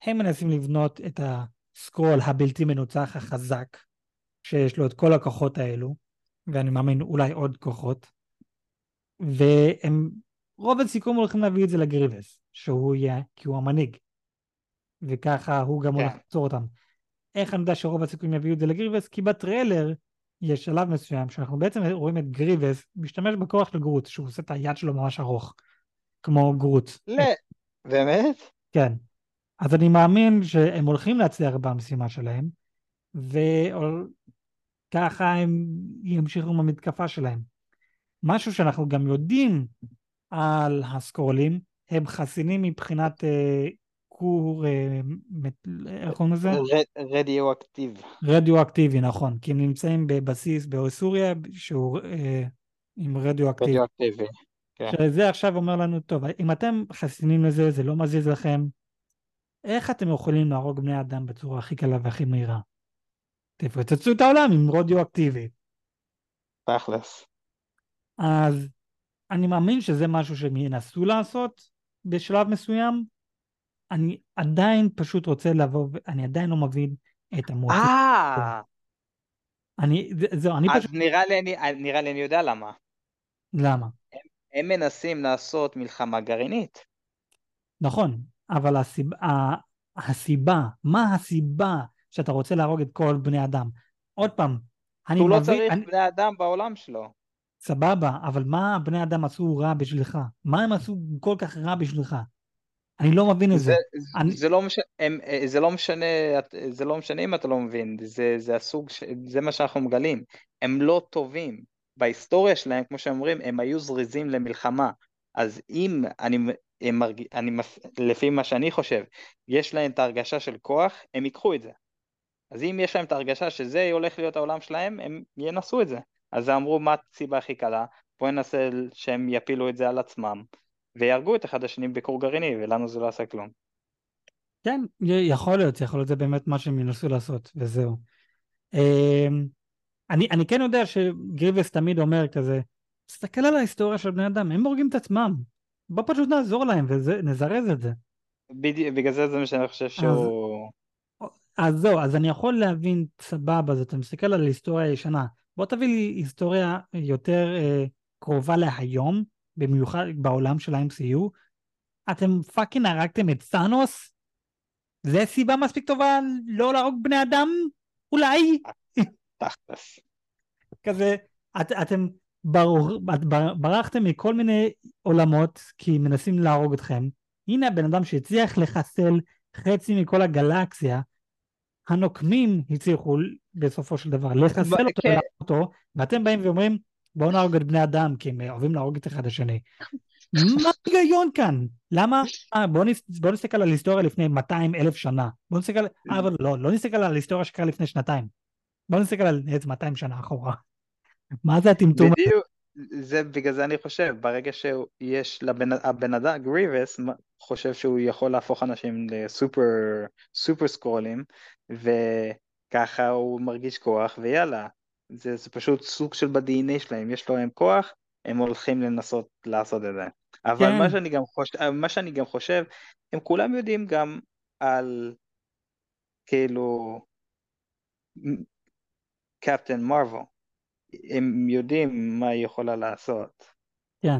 הם מנסים לבנות את הסקרול הבלתי מנוצח החזק, שיש לו את כל הכוחות האלו, ואני מאמין אולי עוד כוחות, והם רוב הסיכום הולכים להביא את זה לגריבס, שהוא יהיה, כי הוא המנהיג, וככה הוא גם כן. הולך לעצור אותם. איך אני יודע שרוב הסיכויים יביאו את זה לגריבס? כי בטריילר יש שלב מסוים שאנחנו בעצם רואים את גריבס משתמש בכוח של גרוט, שהוא עושה את היד שלו ממש ארוך, כמו גרוט. לא. באמת? כן. אז אני מאמין שהם הולכים להצליח במשימה שלהם, וככה הם ימשיכו עם המתקפה שלהם. משהו שאנחנו גם יודעים על הסקרולים, הם חסינים מבחינת אה, כור, אה, איך קוראים לזה? רדיואקטיב. רדיואקטיבי, נכון, כי הם נמצאים בבסיס בסוריה שהוא אה, עם רדיואקטיבי. רדיואקטיבי. כן. שזה עכשיו אומר לנו, טוב, אם אתם חסינים לזה, זה לא מזיז לכם, איך אתם יכולים להרוג בני אדם בצורה הכי קלה והכי מהירה? תפוצצו את העולם עם רדיואקטיבי. תכלס. אז אני מאמין שזה משהו שהם ינסו לעשות בשלב מסוים. אני עדיין פשוט רוצה לבוא, אני עדיין לא מבין את המוטיב. אה, אני, זה- זהו, אני אז פשוט, נראה לי אני- נראה לי אני יודע למה. למה? הם מנסים לעשות מלחמה גרעינית. נכון, אבל הסיבה, ה- הסיבה, מה הסיבה שאתה רוצה להרוג את כל בני אדם? עוד פעם, אני הוא לא מבין, צריך אני, בני אדם בעולם שלו. סבבה, אבל מה בני אדם עשו רע בשבילך? מה הם עשו כל כך רע בשבילך? אני לא מבין את זה. זה, אני- זה, לא משנה, הם, זה לא משנה, זה לא משנה אם אתה לא מבין, זה, זה הסוג, ש- זה מה שאנחנו מגלים. הם לא טובים. בהיסטוריה שלהם, כמו שאומרים, הם היו זריזים למלחמה. אז אם אני, הם מרג... אני, מס- לפי מה שאני חושב, יש להם את ההרגשה של כוח, הם ייקחו את זה. אז אם יש להם את ההרגשה שזה הולך להיות העולם שלהם, הם ינסו את זה. אז אמרו, מה הסיבה הכי קלה? בואו ננסה שהם יפילו את זה על עצמם, ויהרגו את אחד השני בכור גרעיני, ולנו זה לא עשה כלום. כן, יכול להיות, יכול להיות זה באמת מה שהם ינסו לעשות, וזהו. אמ, אני, אני כן יודע שגריבס תמיד אומר כזה, תסתכל על ההיסטוריה של בני אדם, הם הורגים את עצמם. בוא פשוט נעזור להם ונזרז את זה. בדיוק, בגלל זה זה מה שאני חושב שהוא... אז זהו, אז אני יכול להבין, סבבה, אז אתה מסתכל על היסטוריה הישנה. בוא תביא לי היסטוריה יותר אה, קרובה להיום, במיוחד בעולם של ה-MCU. אתם fucking הרגתם את סאנוס? זה סיבה מספיק טובה לא להרוג בני אדם? אולי? תכלס. כזה, את, אתם ברור, את ברחתם מכל מיני עולמות כי מנסים להרוג אתכם. הנה הבן אדם שהצליח לחסל חצי מכל הגלקסיה, הנוקמים הצליחו בסופו של דבר לחסל אותו, כן. אותו, ואתם באים ואומרים בואו נהרוג את בני אדם כי הם אוהבים להרוג את אחד השני. מה ההיגיון כאן? למה? אה, בואו נס... בוא נסתכל על היסטוריה לפני 200 אלף שנה. בואו נסתכל, אה, אבל לא, לא נסתכל על היסטוריה שקרה לפני שנתיים. בואו נסתכל על איזה 200 שנה אחורה. מה זה הטמטום הזה? בדיוק, זה בגלל זה אני חושב, ברגע שיש לבן הבן אדם, גריבס, חושב שהוא יכול להפוך אנשים לסופר סופר סקרולים, וככה הוא מרגיש כוח, ויאללה, זה, זה פשוט סוג של ב-DNA שלהם, יש להם כוח, הם הולכים לנסות לעשות את זה. אבל כן. מה, שאני גם חושב, מה שאני גם חושב, הם כולם יודעים גם על כאילו קפטן מארוול, הם יודעים מה היא יכולה לעשות. כן.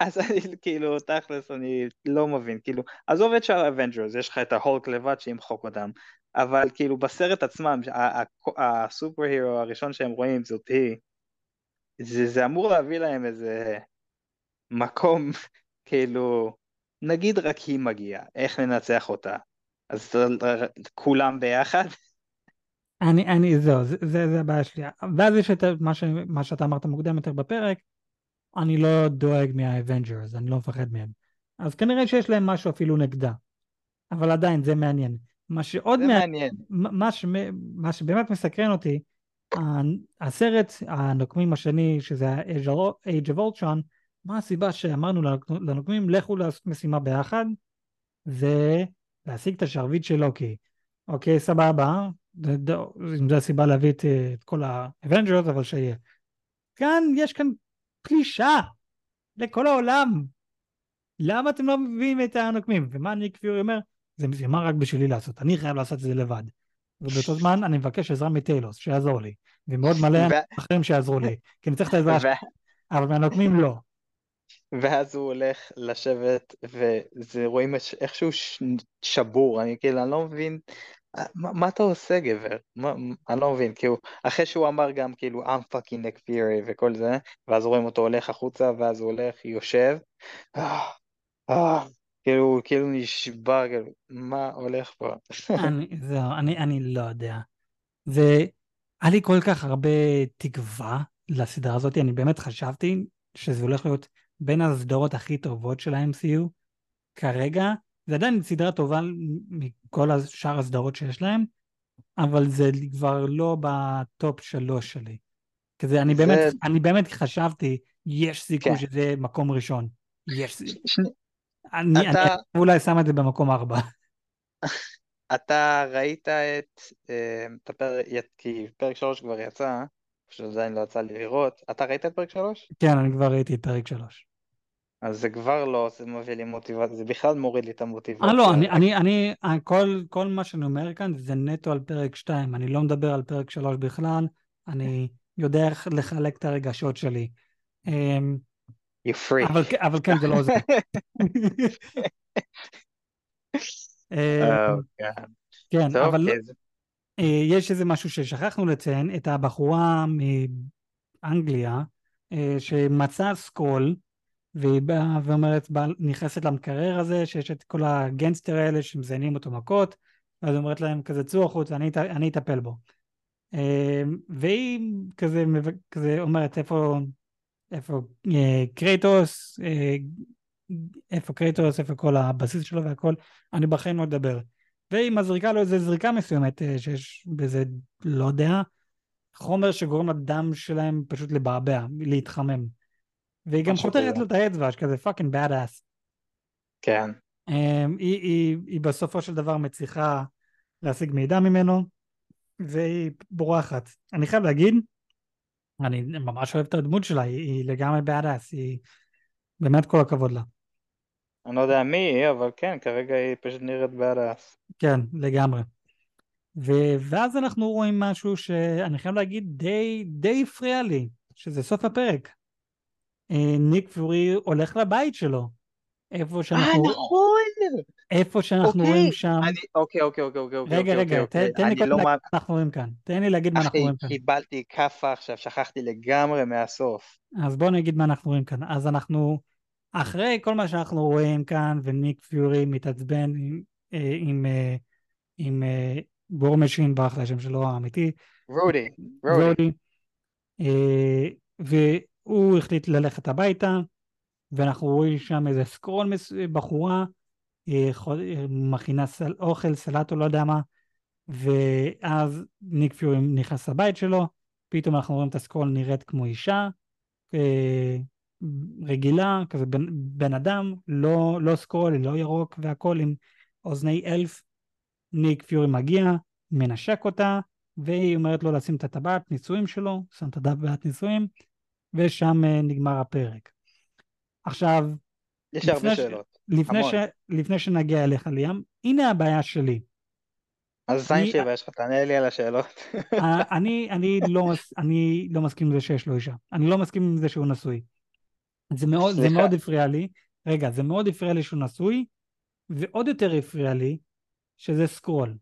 אז אני כאילו תכלס אני לא מבין כאילו עזוב את שאר ה Avengers יש לך את ההולק לבד שימחוק אותם אבל כאילו בסרט עצמם ה super hero הראשון שהם רואים זאת היא זה, זה אמור להביא להם איזה מקום כאילו נגיד רק היא מגיעה איך ננצח אותה אז כולם ביחד אני, אני, זהו, זה, זה, זה הבעיה שלי. ואז יש את מה, ש, מה שאתה אמרת מוקדם יותר בפרק, אני לא דואג מה Avengers, אני לא מפחד מהם. אז כנראה שיש להם משהו אפילו נגדה. אבל עדיין, זה מעניין. מה שעוד זה מה... מעניין. מה, ש... מה שבאמת מסקרן אותי, הסרט הנוקמים השני, שזה ה-Age of Ultron, מה הסיבה שאמרנו לנוקמים, לכו לעשות משימה ביחד, זה להשיג את השרביט של לוקי. אוקיי, סבבה, אם זו הסיבה להביא את, את כל ה Avengers, אבל שיהיה. כאן, יש כאן פלישה לכל העולם. למה אתם לא מביאים את הנוקמים? ומה ניק פיורי אומר? זה משימה רק בשבילי לעשות, אני חייב לעשות את זה לבד. ובאותו זמן אני מבקש עזרה מטיילוס, שיעזור לי. ומאוד מלא אחרים שיעזרו לי, כי אני צריך את העזרה שלהם. אבל מהנוקמים לא. ואז הוא הולך לשבת, ורואים איכשהו שבור, אני כאילו, אני לא מבין מה, מה אתה עושה גבר? מה, אני לא מבין, כאילו, אחרי שהוא אמר גם כאילו I'm fucking Nick Fury וכל זה, ואז רואים אותו הולך החוצה, ואז הוא הולך, יושב, אה, אה, כאילו, כאילו נשבר, כאילו, מה הולך פה? אני, זהו, אני, אני לא יודע. והיה לי כל כך הרבה תקווה לסדרה הזאת, אני באמת חשבתי שזה הולך להיות בין הסדרות הכי טובות של ה-MCU כרגע, זה עדיין סדרה טובה מכל השאר הסדרות שיש להם, אבל זה כבר לא בטופ שלוש שלי. כזה, אני, זה... באמת, אני באמת חשבתי, יש סיכוי כן. שזה מקום ראשון. יש סיכוי. אני, אתה... אני אולי שם את זה במקום ארבע. אתה ראית את, אה, את הפרק, כי פרק שלוש כבר יצא, פשוט עדיין לא יצא לי לראות. אתה ראית את פרק שלוש? כן, אני כבר ראיתי את פרק שלוש. אז זה כבר לא זה מביא לי מוטיבציה, זה בכלל מוריד לי את המוטיבציה. אה לא, אני, אני, אני, כל, כל מה שאני אומר כאן זה נטו על פרק 2, אני לא מדבר על פרק 3 בכלל, אני יודע איך לחלק את הרגשות שלי. You freak. אבל, אבל כן, זה לא זה. אמ, oh, כן, אבל okay. אה, יש איזה משהו ששכחנו לציין, את הבחורה מאנגליה אה, שמצאה סקרול, והיא באה ואומרת, נכנסת למקרר הזה, שיש את כל הגנסטר האלה שמזיינים אותו מכות, ואז אומרת להם כזה צאו החוצה, אני, אני אטפל בו. והיא כזה, כזה אומרת איפה, איפה אה, קרייטוס, אה, איפה קרייטוס, איפה כל הבסיס שלו והכל, אני בחיים לא אדבר. והיא מזריקה לו איזה זריקה מסוימת, אה, שיש בזה, לא יודע, חומר שגורם לדם שלהם פשוט לבעבע, להתחמם. והיא גם חותכת לו את האצבע, שכזה fucking bad ass. כן. Um, היא, היא, היא בסופו של דבר מצליחה להשיג מידע ממנו, והיא בורחת. אני חייב להגיד אני ממש אוהב את הדמות שלה, היא, היא לגמרי badass, היא באמת כל הכבוד לה. אני לא יודע מי היא, אבל כן, כרגע היא פשוט נראית בעדס. כן, לגמרי. ו... ואז אנחנו רואים משהו שאני חייב להגיד די, די הפריע לי, שזה סוף הפרק. אה, ניק פורי הולך לבית שלו. איפה אה, שאנחנו... נכון! איפה שאנחנו אוקיי. רואים שם... אני- אוקיי, אוקיי, אוקיי, אוקיי, אוקיי. רגע, אוקיי, רגע, אוקיי, תן לי קודם לא. מה אנחנו רואים כאן. תן לי להגיד מה אנחנו רואים כאן. קיבלתי כאפה עכשיו, שכחתי לגמרי מהסוף. אז בואו נגיד מה אנחנו רואים כאן. אז אנחנו, אחרי כל מה שאנחנו רואים כאן, וניק פיורי מתעצבן עם, אה, עם, אה, עם אה, War Machine, ברח לי השם שלו האמיתי, רודי, רודי. רודי, אה, והוא החליט ללכת הביתה, ואנחנו רואים שם איזה סקרול, מס- בחורה, אה, אה, מכינה סל, אוכל, סלט או לא יודע מה, ואז ניק פיורי נכנס לבית שלו, פתאום אנחנו רואים את הסקרול נראית כמו אישה, אה, רגילה, כזה בן, בן אדם, לא, לא סקרול, לא ירוק והכל עם אוזני אלף. ניק פיורי מגיע, מנשק אותה, והיא אומרת לו לשים את הטבעת נישואים שלו, שם את הטבעת נישואים, ושם נגמר הפרק. עכשיו, יש הרבה לפני ש- שאלות. לפני, המון. ש, לפני שנגיע אליך ליאם, הנה הבעיה שלי. אז זין שבע, יש לך, תענה לי על השאלות. אה, אני, אני, לא, אני לא מסכים עם זה שיש לו אישה. אני לא מסכים עם זה שהוא נשוי. זה מאוד, זה. מאוד הפריע לי. רגע, זה מאוד הפריע לי שהוא נשוי, ועוד יותר הפריע לי שזה סקרול.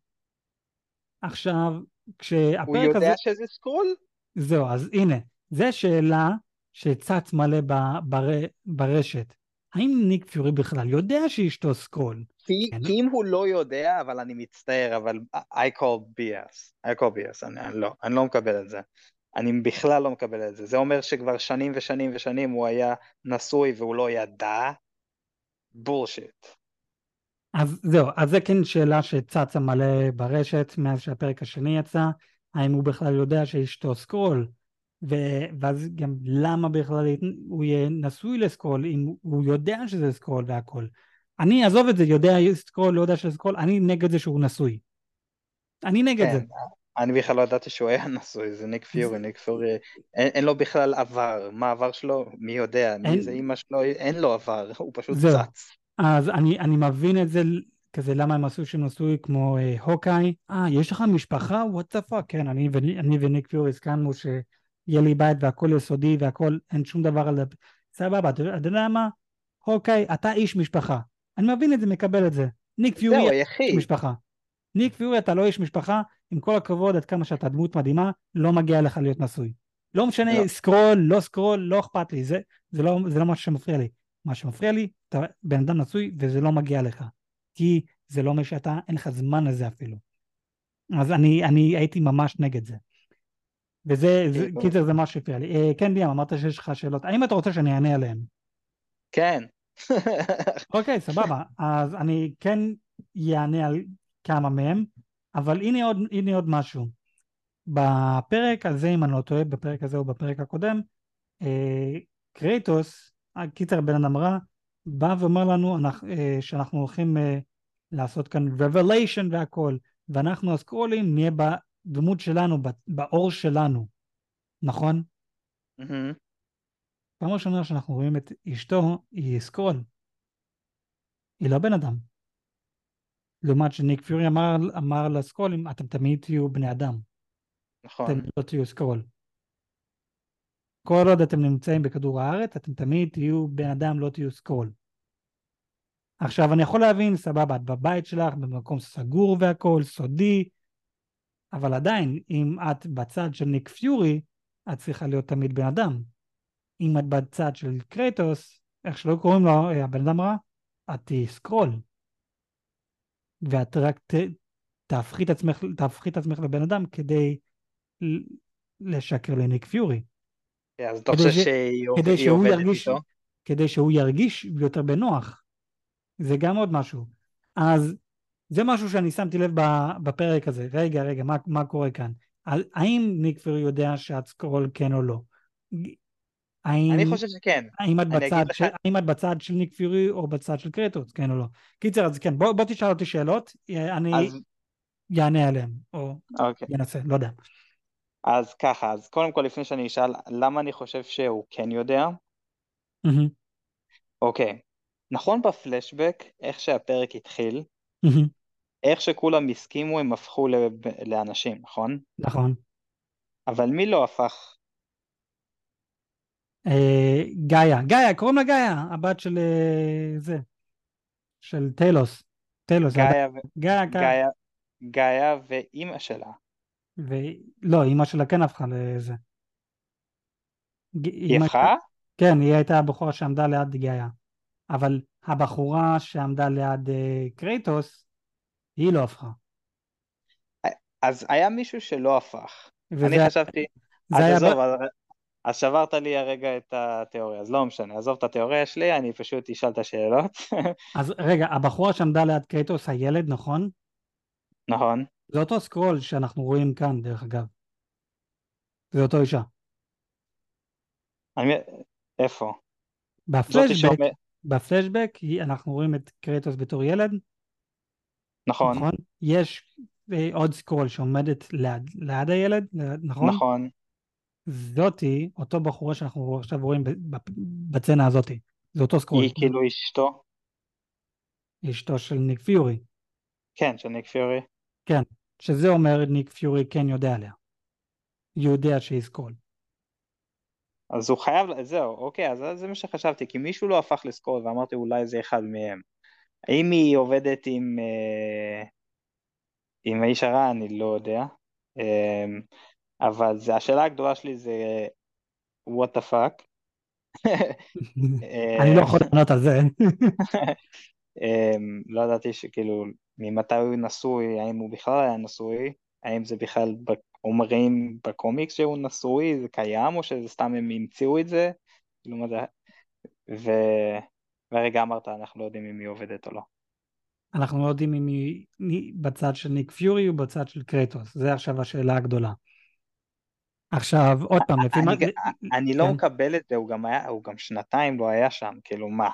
עכשיו, הוא כשהפרק יודע הזה... שזה סקרול? זהו, אז הנה, זו שאלה שצץ מלא בר, ברשת. האם ניק פיורי בכלל יודע שאשתו סקרול? כי, כן. כי אם הוא לא יודע, אבל אני מצטער, אבל I call BS. I call BS, אני, אני לא, אני לא מקבל את זה. אני בכלל לא מקבל את זה. זה אומר שכבר שנים ושנים ושנים הוא היה נשוי והוא לא ידע? בולשיט. אז זהו, אז זה כן שאלה שצצה מלא ברשת מאז שהפרק השני יצא, האם הוא בכלל יודע שאשתו סקרול, ו- ואז גם למה בכלל הוא יהיה נשוי לסקרול אם הוא יודע שזה סקרול והכל. אני, עזוב את זה, יודע סקרול, לא יודע שזה סקרול, אני נגד זה שהוא נשוי. אני נגד זה. כן, אני בכלל לא ידעתי שהוא היה נשוי, זה ניק פיורי, ניק פיורי, אין, אין לו בכלל עבר, מה העבר שלו? מי יודע, מי אין- זה אימא שלו? אין לו עבר, הוא פשוט זהו. צץ. אז אני, אני מבין את זה, כזה למה הם עשו שם נשוי כמו אה, הוקאי. אה, יש לך משפחה? what the fuck. כן, אני, אני וניק פיורי הסכמנו שיהיה לי בית והכל סודי והכל, אין שום דבר על... סבבה, אתה יודע מה? הוקאי, אתה איש משפחה. אני מבין את זה, מקבל את זה. ניק פיורי. איש משפחה. ניק פיורי, אתה לא איש משפחה, עם כל הכבוד, עד כמה שאתה דמות מדהימה, לא מגיע לך להיות נשוי. לא משנה, לא. סקרול, לא סקרול, לא אכפת לי, זה, זה, לא, זה לא מה שמפריע לי. מה שמפריע לי, אתה בן אדם נשוי וזה לא מגיע לך. כי זה לא אומר שאתה, אין לך זמן לזה אפילו. אז אני, אני הייתי ממש נגד זה. וזה, זה, כאילו- קיצר זה מה שהפריע לי. אה, כן, ליאם, אמרת שיש לך שאלות. האם אתה רוצה שאני אענה עליהן? כן. אוקיי, סבבה. אז אני כן אענה על כמה מהם, אבל הנה עוד, הנה עוד משהו. בפרק הזה, אם אני לא טועה, בפרק הזה או בפרק הקודם, אה, קרייטוס, קיצר בן אדם רע, בא ואומר לנו אנחנו, אה, שאנחנו הולכים אה, לעשות כאן revelation והכל, ואנחנו הסקרולים נהיה בדמות שלנו, באור שלנו, נכון? מהמם. פעם ראשונה שאנחנו רואים את אשתו, היא סקרול. היא לא בן אדם. לעומת שניק פיורי אמר, אמר לסקרולים, אתם תמיד תהיו בני אדם, נכון. אתם לא תהיו סקרול. כל עוד אתם נמצאים בכדור הארץ, אתם תמיד תהיו בן אדם, לא תהיו סקרול. עכשיו, אני יכול להבין, סבבה, את בבית שלך, במקום סגור והכל, סודי, אבל עדיין, אם את בצד של ניק פיורי, את צריכה להיות תמיד בן אדם. אם את בצד של קרייטוס, איך שלא קוראים לו, אה, הבן אדם רע, את תהיי סקרול. ואת רק ת, תהפכי את עצמך, תהפכי את עצמך לבן אדם כדי לשקר לניק פיורי. אז אתה כדי חושב שהיא עובדת ירגיש, איתו? כדי שהוא ירגיש יותר בנוח. זה גם עוד משהו. אז זה משהו שאני שמתי לב בפרק הזה. רגע, רגע, מה, מה קורה כאן? על- האם ניק פיורי יודע שאת סקרול כן או לא? האם, אני חושב שכן. האם, את אני בצד לך- של, האם את בצד של ניק פיורי או בצד של קרטוס, כן או לא? קיצר, אז כן, בוא, בוא תשאל אותי שאלות, אני אז אענה עליהן, או אוקיי. אנסה, לא יודע. אז ככה, אז קודם כל לפני שאני אשאל למה אני חושב שהוא כן יודע, מהמם, אוקיי, נכון בפלשבק, איך שהפרק התחיל, מהמם, איך שכולם הסכימו הם הפכו לב- לאנשים, נכון? נכון. אבל מי לא הפך? אה, גאיה, גאיה, קוראים לה גאיה, הבת של אה, זה, של זה הבת- גאיה, ו- גאיה, גאיה. גאיה, ואימא שלה. ולא, אימא שלה כן הפכה לזה. היא אימא- הפכה? כן, היא הייתה הבחורה שעמדה ליד גאיה. אבל הבחורה שעמדה ליד אה, קרייטוס, היא לא הפכה. אז היה מישהו שלא הפך. וזה אני חשבתי, אז היה... עזוב, אז, שברת לי הרגע את התיאוריה, אז לא משנה, עזוב את התיאוריה שלי, אני פשוט אשאל את השאלות. אז רגע, הבחורה שעמדה ליד קרייטוס, הילד, נכון? נכון, זה אותו סקרול שאנחנו רואים כאן, דרך אגב. זה אותו אישה. אני, איפה? בפלשבק, בפלשבק, אנחנו רואים את קרייטוס בתור ילד, נכון, נכון? יש אה, עוד סקרול שעומדת ליד, ליד הילד, נכון? נכון, זאתי, אותו בחורה שאנחנו עכשיו רואים ב- ב- בסצנה הזאתי. זה אותו סקרול. היא כאילו אשתו, אשתו של ניק פיורי. כן, של ניק פיורי, כן, שזה אומר ניק פיורי כן יודע עליה. יודע שהיא סקרול. אז הוא חייב, זהו, אוקיי, אז זה מה שחשבתי, כי מישהו לא הפך לסקרול, ואמרתי אולי זה אחד מהם. האם היא עובדת עם, אה, עם האיש הרע, אני לא יודע, אה, אבל זה, השאלה הגדולה שלי זה what the fuck. אני לא יכול לענות על זה. אמ, לא ידעתי שכאילו ממתי הוא נשוי, האם הוא בכלל היה נשוי, האם זה בכלל אומרים בקומיקס שהוא נשוי, זה קיים או שזה סתם הם המציאו את זה, כאילו מה זה. והרגע אמרת אנחנו לא יודעים אם היא עובדת או לא. אנחנו לא יודעים אם היא בצד של ניק פיורי או בצד של קרייטוס. זה עכשיו השאלה הגדולה. עכשיו, עוד פעם, לפי מה... אני, לא כן. מקבל את זה, הוא גם היה, הוא גם שנתיים לא היה שם, כאילו מה?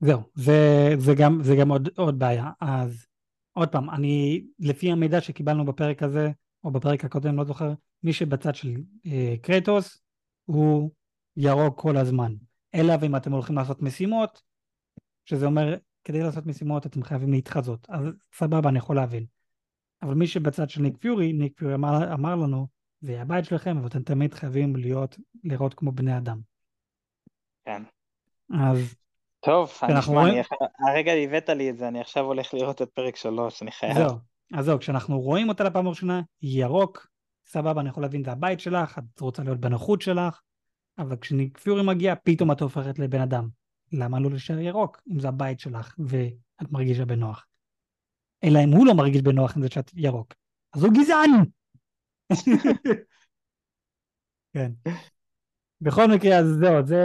זהו, זה, זה גם, זה גם עוד, עוד בעיה. אז עוד פעם, אני, לפי המידע שקיבלנו בפרק הזה, או בפרק הקודם, לא זוכר, מי שבצד של אה, קרייטוס הוא ירוק כל הזמן. אלא אם אתם הולכים לעשות משימות, שזה אומר, כדי לעשות משימות אתם חייבים להתחזות. אז סבבה, אני יכול להבין. אבל מי שבצד של ניק פיורי, ניק פיורי אמר, אמר לנו, זה הבית שלכם, אבל אתם תמיד חייבים להיות, לראות כמו בני אדם. כן. אז טוב, אני אנחנו אשמע, רואים- אני, הרגע הבאת לי את זה, אני עכשיו הולך לראות את פרק שלוש, אני חייב. זהו, אז זהו, כשאנחנו רואים אותה לפעם הראשונה, ירוק, סבבה, אני יכול להבין, זה הבית שלך, את רוצה להיות בנוחות שלך, אבל כשניק פיורי מגיע, פתאום את הופכת לבן אדם. למה לא להישאר ירוק, אם זה הבית שלך ואת מרגישה בנוח? אלא אם הוא לא מרגיש בנוח עם זה שאת ירוק. אז הוא גזען! כן. בכל מקרה, אז זהו, זה,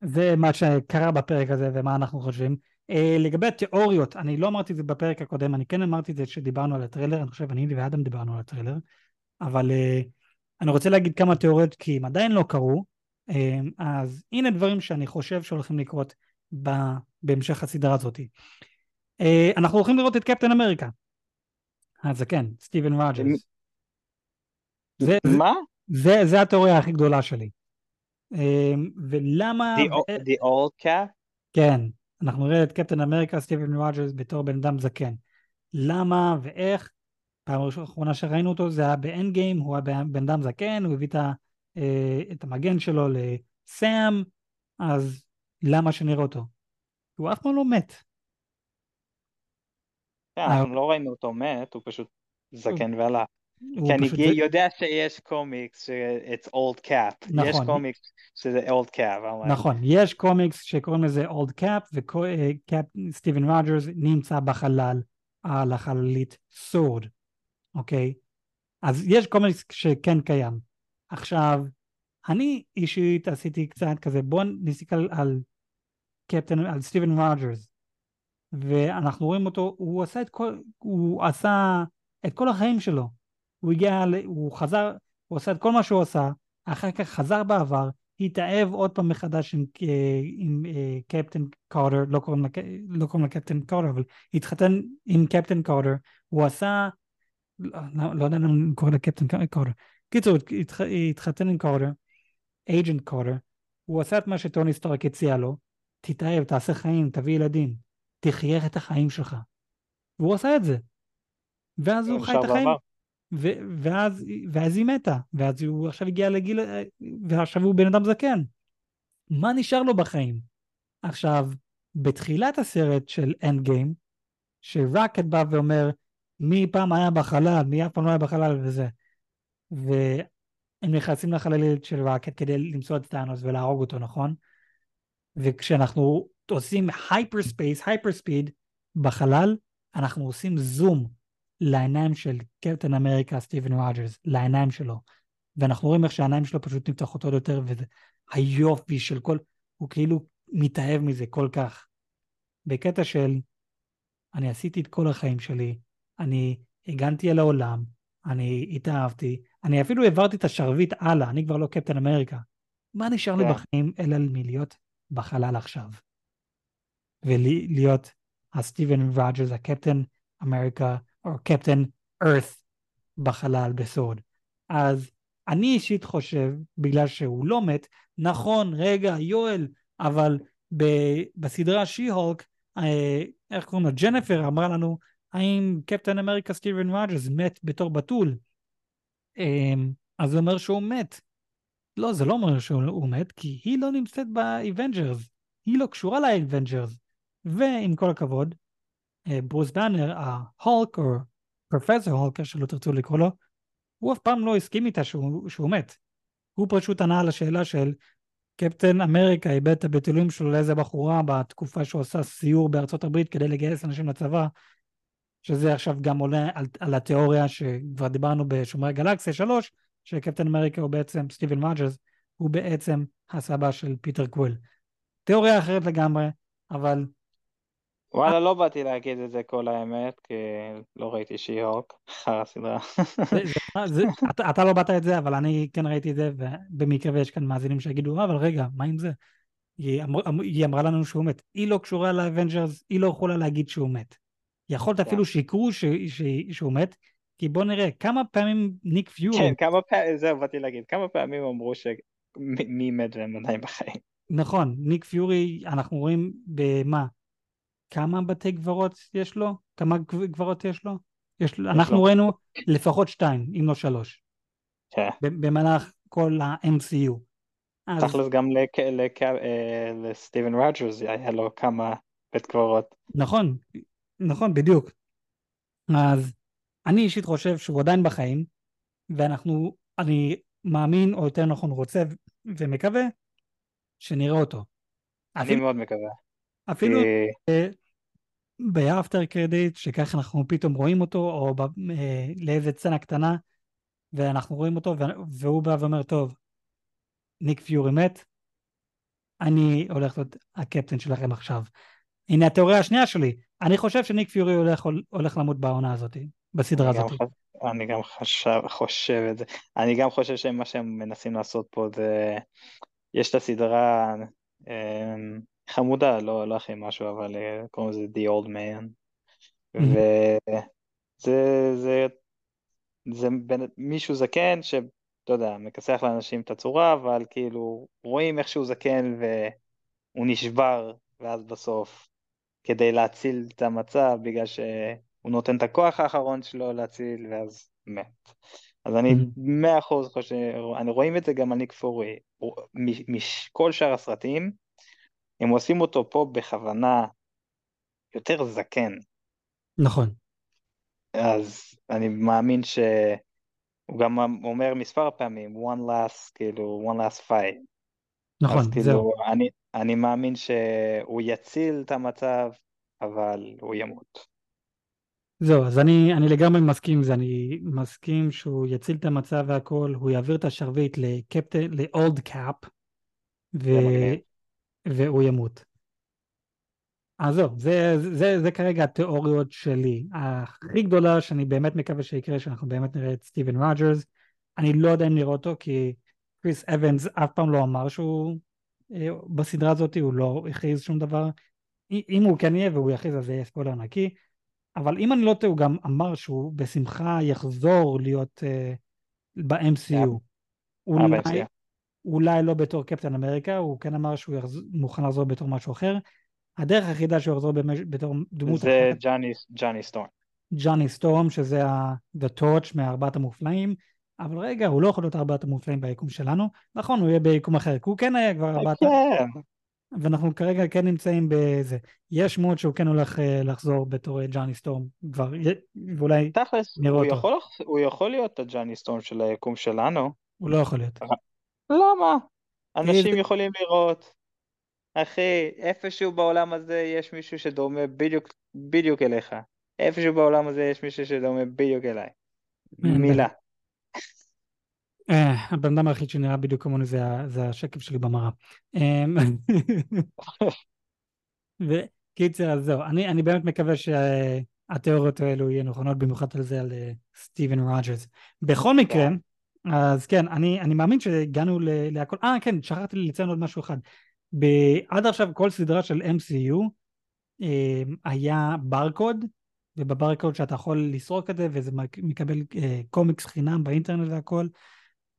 זה מה שקרה בפרק הזה ומה אנחנו חושבים. Uh, לגבי התיאוריות, אני לא אמרתי את זה בפרק הקודם, אני כן אמרתי את זה כשדיברנו על הטריילר, אני חושב אני ואדם דיברנו על הטריילר, אבל אה, אני רוצה להגיד כמה תיאוריות כי הם עדיין לא קרו, אה, אז הנה דברים שאני חושב שהולכים לקרות בהמשך הסדרה הזאת. אה, אנחנו הולכים לראות את קפטן אמריקה. אז זה כן, סטיבן רוג'רס. זה, זה, מה? זה, זה התיאוריה הכי גדולה שלי. אה, ולמה... The, ו- o- the old cap? כן, אנחנו נראה את קפטן אמריקה, סטיבן רוג'רס, בתור בן אדם זקן. למה ואיך? פעם האחרונה שראינו אותו זה היה ב Endgame, הוא היה בן אדם זקן, הוא הביא את, ה, אה, את המגן שלו לסאם, אז למה שנראה אותו? הוא אף פעם לא מת. כן, אה. אנחנו לא ראינו אותו מת, הוא פשוט זקן והלך. הוא כי אני פשוט... יודע שיש קומיקס ש it's old cap. יש נכון. קומיקס שזה old cap. נכון, יש קומיקס שקוראים לזה old cap, ו cap סטיבן רוג'רס נמצא בחלל על החללית SWORD, אוקיי? אז יש קומיקס שכן קיים. עכשיו, אני אישית עשיתי קצת כזה, בואו נסתכל על קפטן, על סטיבן רוג'רס, ואנחנו רואים אותו, הוא עשה את כל, הוא עשה את כל החיים שלו. הוא הגיע, הוא חזר, הוא עשה את כל מה שהוא עשה, אחר כך חזר בעבר, התאהב עוד פעם מחדש עם, אה, עם אה, קפטן קארטר, לא קוראים לה- לא קוראים לה קפטן קארטר, אבל התחתן עם קפטן קארטר, הוא עשה לא, לא, לא יודע אם קורא לקפטן קארטר. קיצור, התח, התחתן עם קארטר, agent קארטר, הוא עשה את מה שטוני סטארק הציע לו, תתאהב, תעשה חיים, תביא ילדים, תחיה את החיים שלך. והוא עשה את זה. ואז הוא חי את החיים. ו- ואז, ואז היא מתה, ואז הוא עכשיו הגיע לגיל, ועכשיו הוא בן אדם זקן. מה נשאר לו בחיים? עכשיו, בתחילת הסרט של Endgame, שרקט בא ואומר, מי פעם היה בחלל, מי אף פעם לא היה בחלל וזה. והם נכנסים לחללית של רקט כדי למצוא את טאנוס ולהרוג אותו, נכון? וכשאנחנו עושים hyper space, hyper speed בחלל, אנחנו עושים זום לעיניים של קפטן אמריקה סטיבן רוג'רס, לעיניים שלו. ואנחנו רואים איך שהעיניים שלו פשוט נפתחות עוד יותר, וזה היופי של כל, הוא כאילו מתאהב מזה כל כך. בקטע של, אני עשיתי את כל החיים שלי, אני הגנתי על העולם, אני התאהבתי, אני אפילו העברתי את השרביט הלאה, אני כבר לא קפטן אמריקה. מה נשאר לי כן. בחיים אלא מלהיות בחלל עכשיו? ולהיות הסטיבן רוג'רס, הקפטן אמריקה, או קפטן earth בחלל ב SWORD. אז אני אישית חושב, בגלל שהוא לא מת, נכון, רגע, יואל, אבל ב- בסדרה She-Hulk, אה, איך קוראים לה? ג'נפר אמרה לנו, האם קפטן אמריקה סטיבן רוג'רס מת בתור בתול? אה, אז זה אומר שהוא מת. לא, זה לא אומר שהוא מת, כי היא לא נמצאת באבנג'רס. היא לא קשורה לאבנג'רס. ועם כל הכבוד, אה, ברוס באנר, ההולק, או פרופסור הולק, שלא תרצו לקרוא לו, הוא אף פעם לא הסכים איתה שהוא, שהוא מת. הוא פשוט ענה על השאלה של קפטן אמריקה איבד את הבתולים שלו לאיזה בחורה בתקופה שהוא עשה סיור בארצות הברית כדי לגייס אנשים לצבא, שזה עכשיו גם עולה על, על התיאוריה שכבר דיברנו בשומרי גלקסיה 3, שקפטן אמריקה הוא בעצם סטיבן רוג'רס, הוא בעצם הסבא של פיטר קוויל. תיאוריה אחרת לגמרי, אבל וואלה, לא באתי להגיד את זה כל האמת, כי לא ראיתי She-Hulk, אחר הסדרה. אתה לא ראית את זה, אבל אני כן ראיתי את זה, ובמקרה ויש כאן מאזינים שיגידו, אבל רגע, מה עם זה? היא אמרה לנו שהוא מת. היא לא קשורה לאבנג'רס, היא לא יכולה להגיד שהוא מת. יכולת כן. אפילו שיקרו שהוא מת, כי בוא נראה, כמה פעמים ניק פיורי... כן, כמה פעמים, זהו, באתי להגיד, כמה פעמים אמרו שמי מת והם עדיין בחיים. נכון, ניק פיורי, אנחנו רואים במה? כמה בתי קברות יש לו? כמה קברות יש לו? יש, אנחנו לו. ראינו לפחות שתיים, אם לא שלוש. כן. במהלך כל ה-MCU. אז... תכלס גם לק... לק... אה, לסטיבן רוג'רס היה לו כמה בית קברות. נכון, נכון, בדיוק. אז אני אישית חושב שהוא עדיין בחיים, ואנחנו, אני מאמין, או יותר נכון רוצה ומקווה, שנראה אותו. אני אפילו, מאוד מקווה. אפילו כי... באפטר קרדיט, שככה אנחנו פתאום רואים אותו, או ב, אה, לאיזה סצנה קטנה, ואנחנו רואים אותו, והוא בא ואומר, טוב, ניק פיורי מת, אני הולך להיות הקפטן שלכם עכשיו. הנה התיאוריה השנייה שלי, אני חושב שניק פיורי הולך, הולך למות בעונה הזאת, בסדרה הזאת. אני גם חשב, חושב את זה. אני גם חושב שמה שהם מנסים לעשות פה זה, יש את הסדרה, אמ, חמודה, לא, לא הכי משהו, אבל אה, קוראים לזה The Old Man. וזה זה, זה בין, מישהו זקן שאתה יודע, מכסח לאנשים את הצורה, אבל כאילו רואים איך שהוא זקן והוא נשבר, ואז בסוף כדי להציל את המצב, בגלל שהוא נותן את הכוח האחרון שלו להציל, ואז מת. אז אני מאה אחוז חושב, אני רואים את זה גם על ניק פורי, מכל שאר הסרטים, הם עושים אותו פה בכוונה יותר זקן. נכון. אז אני מאמין שהוא גם אומר מספר פעמים, one last, כאילו, one last fight. נכון, אז, כאילו, זהו. אני, אני מאמין שהוא יציל את המצב, אבל הוא ימות. זהו, אז אני, אני לגמרי מסכים עם זה, אני מסכים שהוא יציל את המצב והכל, הוא יעביר את השרביט לקפטן, לאולד קאפ, ו... והוא ימות. אז זהו, זה, זה, זה, זה כרגע התיאוריות שלי. הכי גדולה שאני באמת מקווה שיקרה, שאנחנו באמת נראה את סטיבן רוג'רס. אני לא יודע אם נראה אותו, כי קריס אבנס אף פעם לא אמר שהוא אה, בסדרה הזאת, הוא לא הכריז שום דבר. אם הוא כן יהיה והוא יכריז אז זה יהיה ספוילר נקי. אבל אם אני לא טועה, הוא גם אמר שהוא בשמחה יחזור להיות אה, ב-MCU. אולי, ב-MCU. אולי לא בתור קפטן אמריקה, הוא כן אמר שהוא יחז... מוכן לחזור בתור משהו אחר. הדרך היחידה שהוא יחזור במש... בתור דמות זה אחרת, ג'וני, ג'וני סטורם. ג'וני סטורם, שזה ה- The Torch מארבעת המופלאים, אבל רגע, הוא לא יכול להיות ארבעת המופלאים ביקום שלנו. נכון, הוא יהיה ביקום אחר, כי הוא כן היה כבר ארבעת... כן, ואנחנו כרגע כן נמצאים בזה. יש שמועות שהוא כן הולך אה, לחזור בתור אה, ג'וני סטורם, כבר, ואולי תכלס, נראה הוא אותו. יכול, לח- הוא יכול להיות הג'וני סטורם של היקום שלנו. הוא לא יכול להיות. למה? אנשים יכולים לראות. אחי, איפשהו בעולם הזה יש מישהו שדומה בדיוק, בדיוק אליך. איפשהו בעולם הזה יש מישהו שדומה בדיוק אליי. מילה. אה, הבן אדם היחיד שנראה בדיוק כמוני זה, השקף שלי במראה. אמ, וקיצר, אז זהו, אני, אני באמת מקווה שהתיאוריות האלו יהיו נכונות, במיוחד על זה על אה, סטיבן רוג'רס. בכל מקרה, אז כן, אני, אני מאמין שהגענו להכל, אה כן, שכחתי לציין עוד משהו אחד. ב- עד עכשיו כל סדרה של MCU אה, היה ברקוד, ובברקוד שאתה יכול לסרוק את זה, וזה מק- מקבל אה, קומיקס חינם באינטרנט והכל.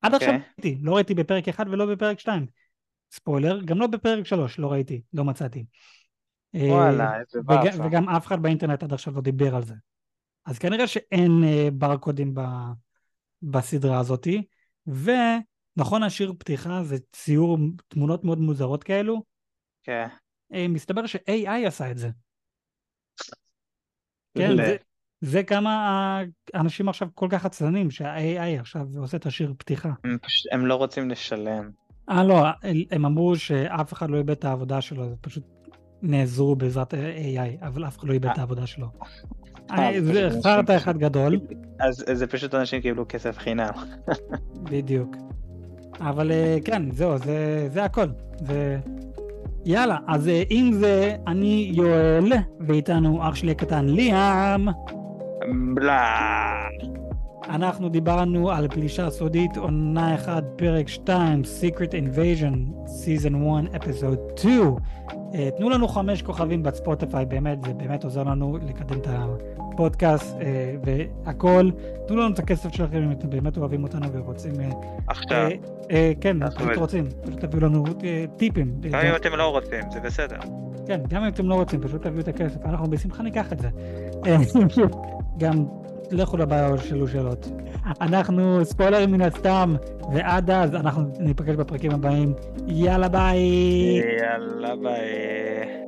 עד עכשיו אוקיי. לא ראיתי, לא ראיתי בפרק אחד ולא בפרק שתיים. ספוילר, גם לא בפרק שלוש, לא ראיתי, לא מצאתי. אה, וואלה, איזה וג, באסה. וגם אף אחד באינטרנט עד עכשיו לא דיבר על זה. אז כנראה שאין אה, ברקודים ב, בסדרה הזאתי, ונכון השיר פתיחה זה ציור תמונות מאוד מוזרות כאלו, כן. אה, מסתבר ש-AI עשה את זה. כן, זה, זה כמה האנשים עכשיו כל כך עצלנים, שה-AI עכשיו עושה את השיר פתיחה. הם פשוט- הם לא רוצים לשלם. אה לא, הם אמרו שאף אחד לא איבד את העבודה שלו, זה פשוט נעזרו בעזרת AI, אבל אף אחד לא איבד את העבודה שלו. אה, אה, זה חרטא אחד גדול, אז זה פשוט אנשים קיבלו כסף חינם. בדיוק. אבל אה, כן, זהו, זה, זה הכל. זה... יאללה, אז אה, אם זה אני יואל, ואיתנו אח שלי הקטן ליאם, בלה. אנחנו דיברנו על פלישה סודית, עונה 1, פרק 2, Secret Invasion, Season 1, Episode 2. Uh, תנו לנו חמש כוכבים בספוטיפיי, באמת, זה באמת עוזר לנו לקדם את הפודקאסט uh, והכל. תנו לנו את הכסף שלכם אם אתם באמת אוהבים אותנו ורוצים... Uh, עכשיו, uh, כן, זה. רוצים, פשוט תביאו לנו טיפים. גם אם אתם לא רוצים, זה בסדר. כן, גם אם אתם לא רוצים, פשוט תביאו את הכסף, אנחנו בשמחה ניקח את זה. גם לכו לבעיה שאלו שאלות. אנחנו ספוילרים מן הסתם, ועד אז אנחנו ניפגש בפרקים הבאים. יאללה ביי! יאללה ביי.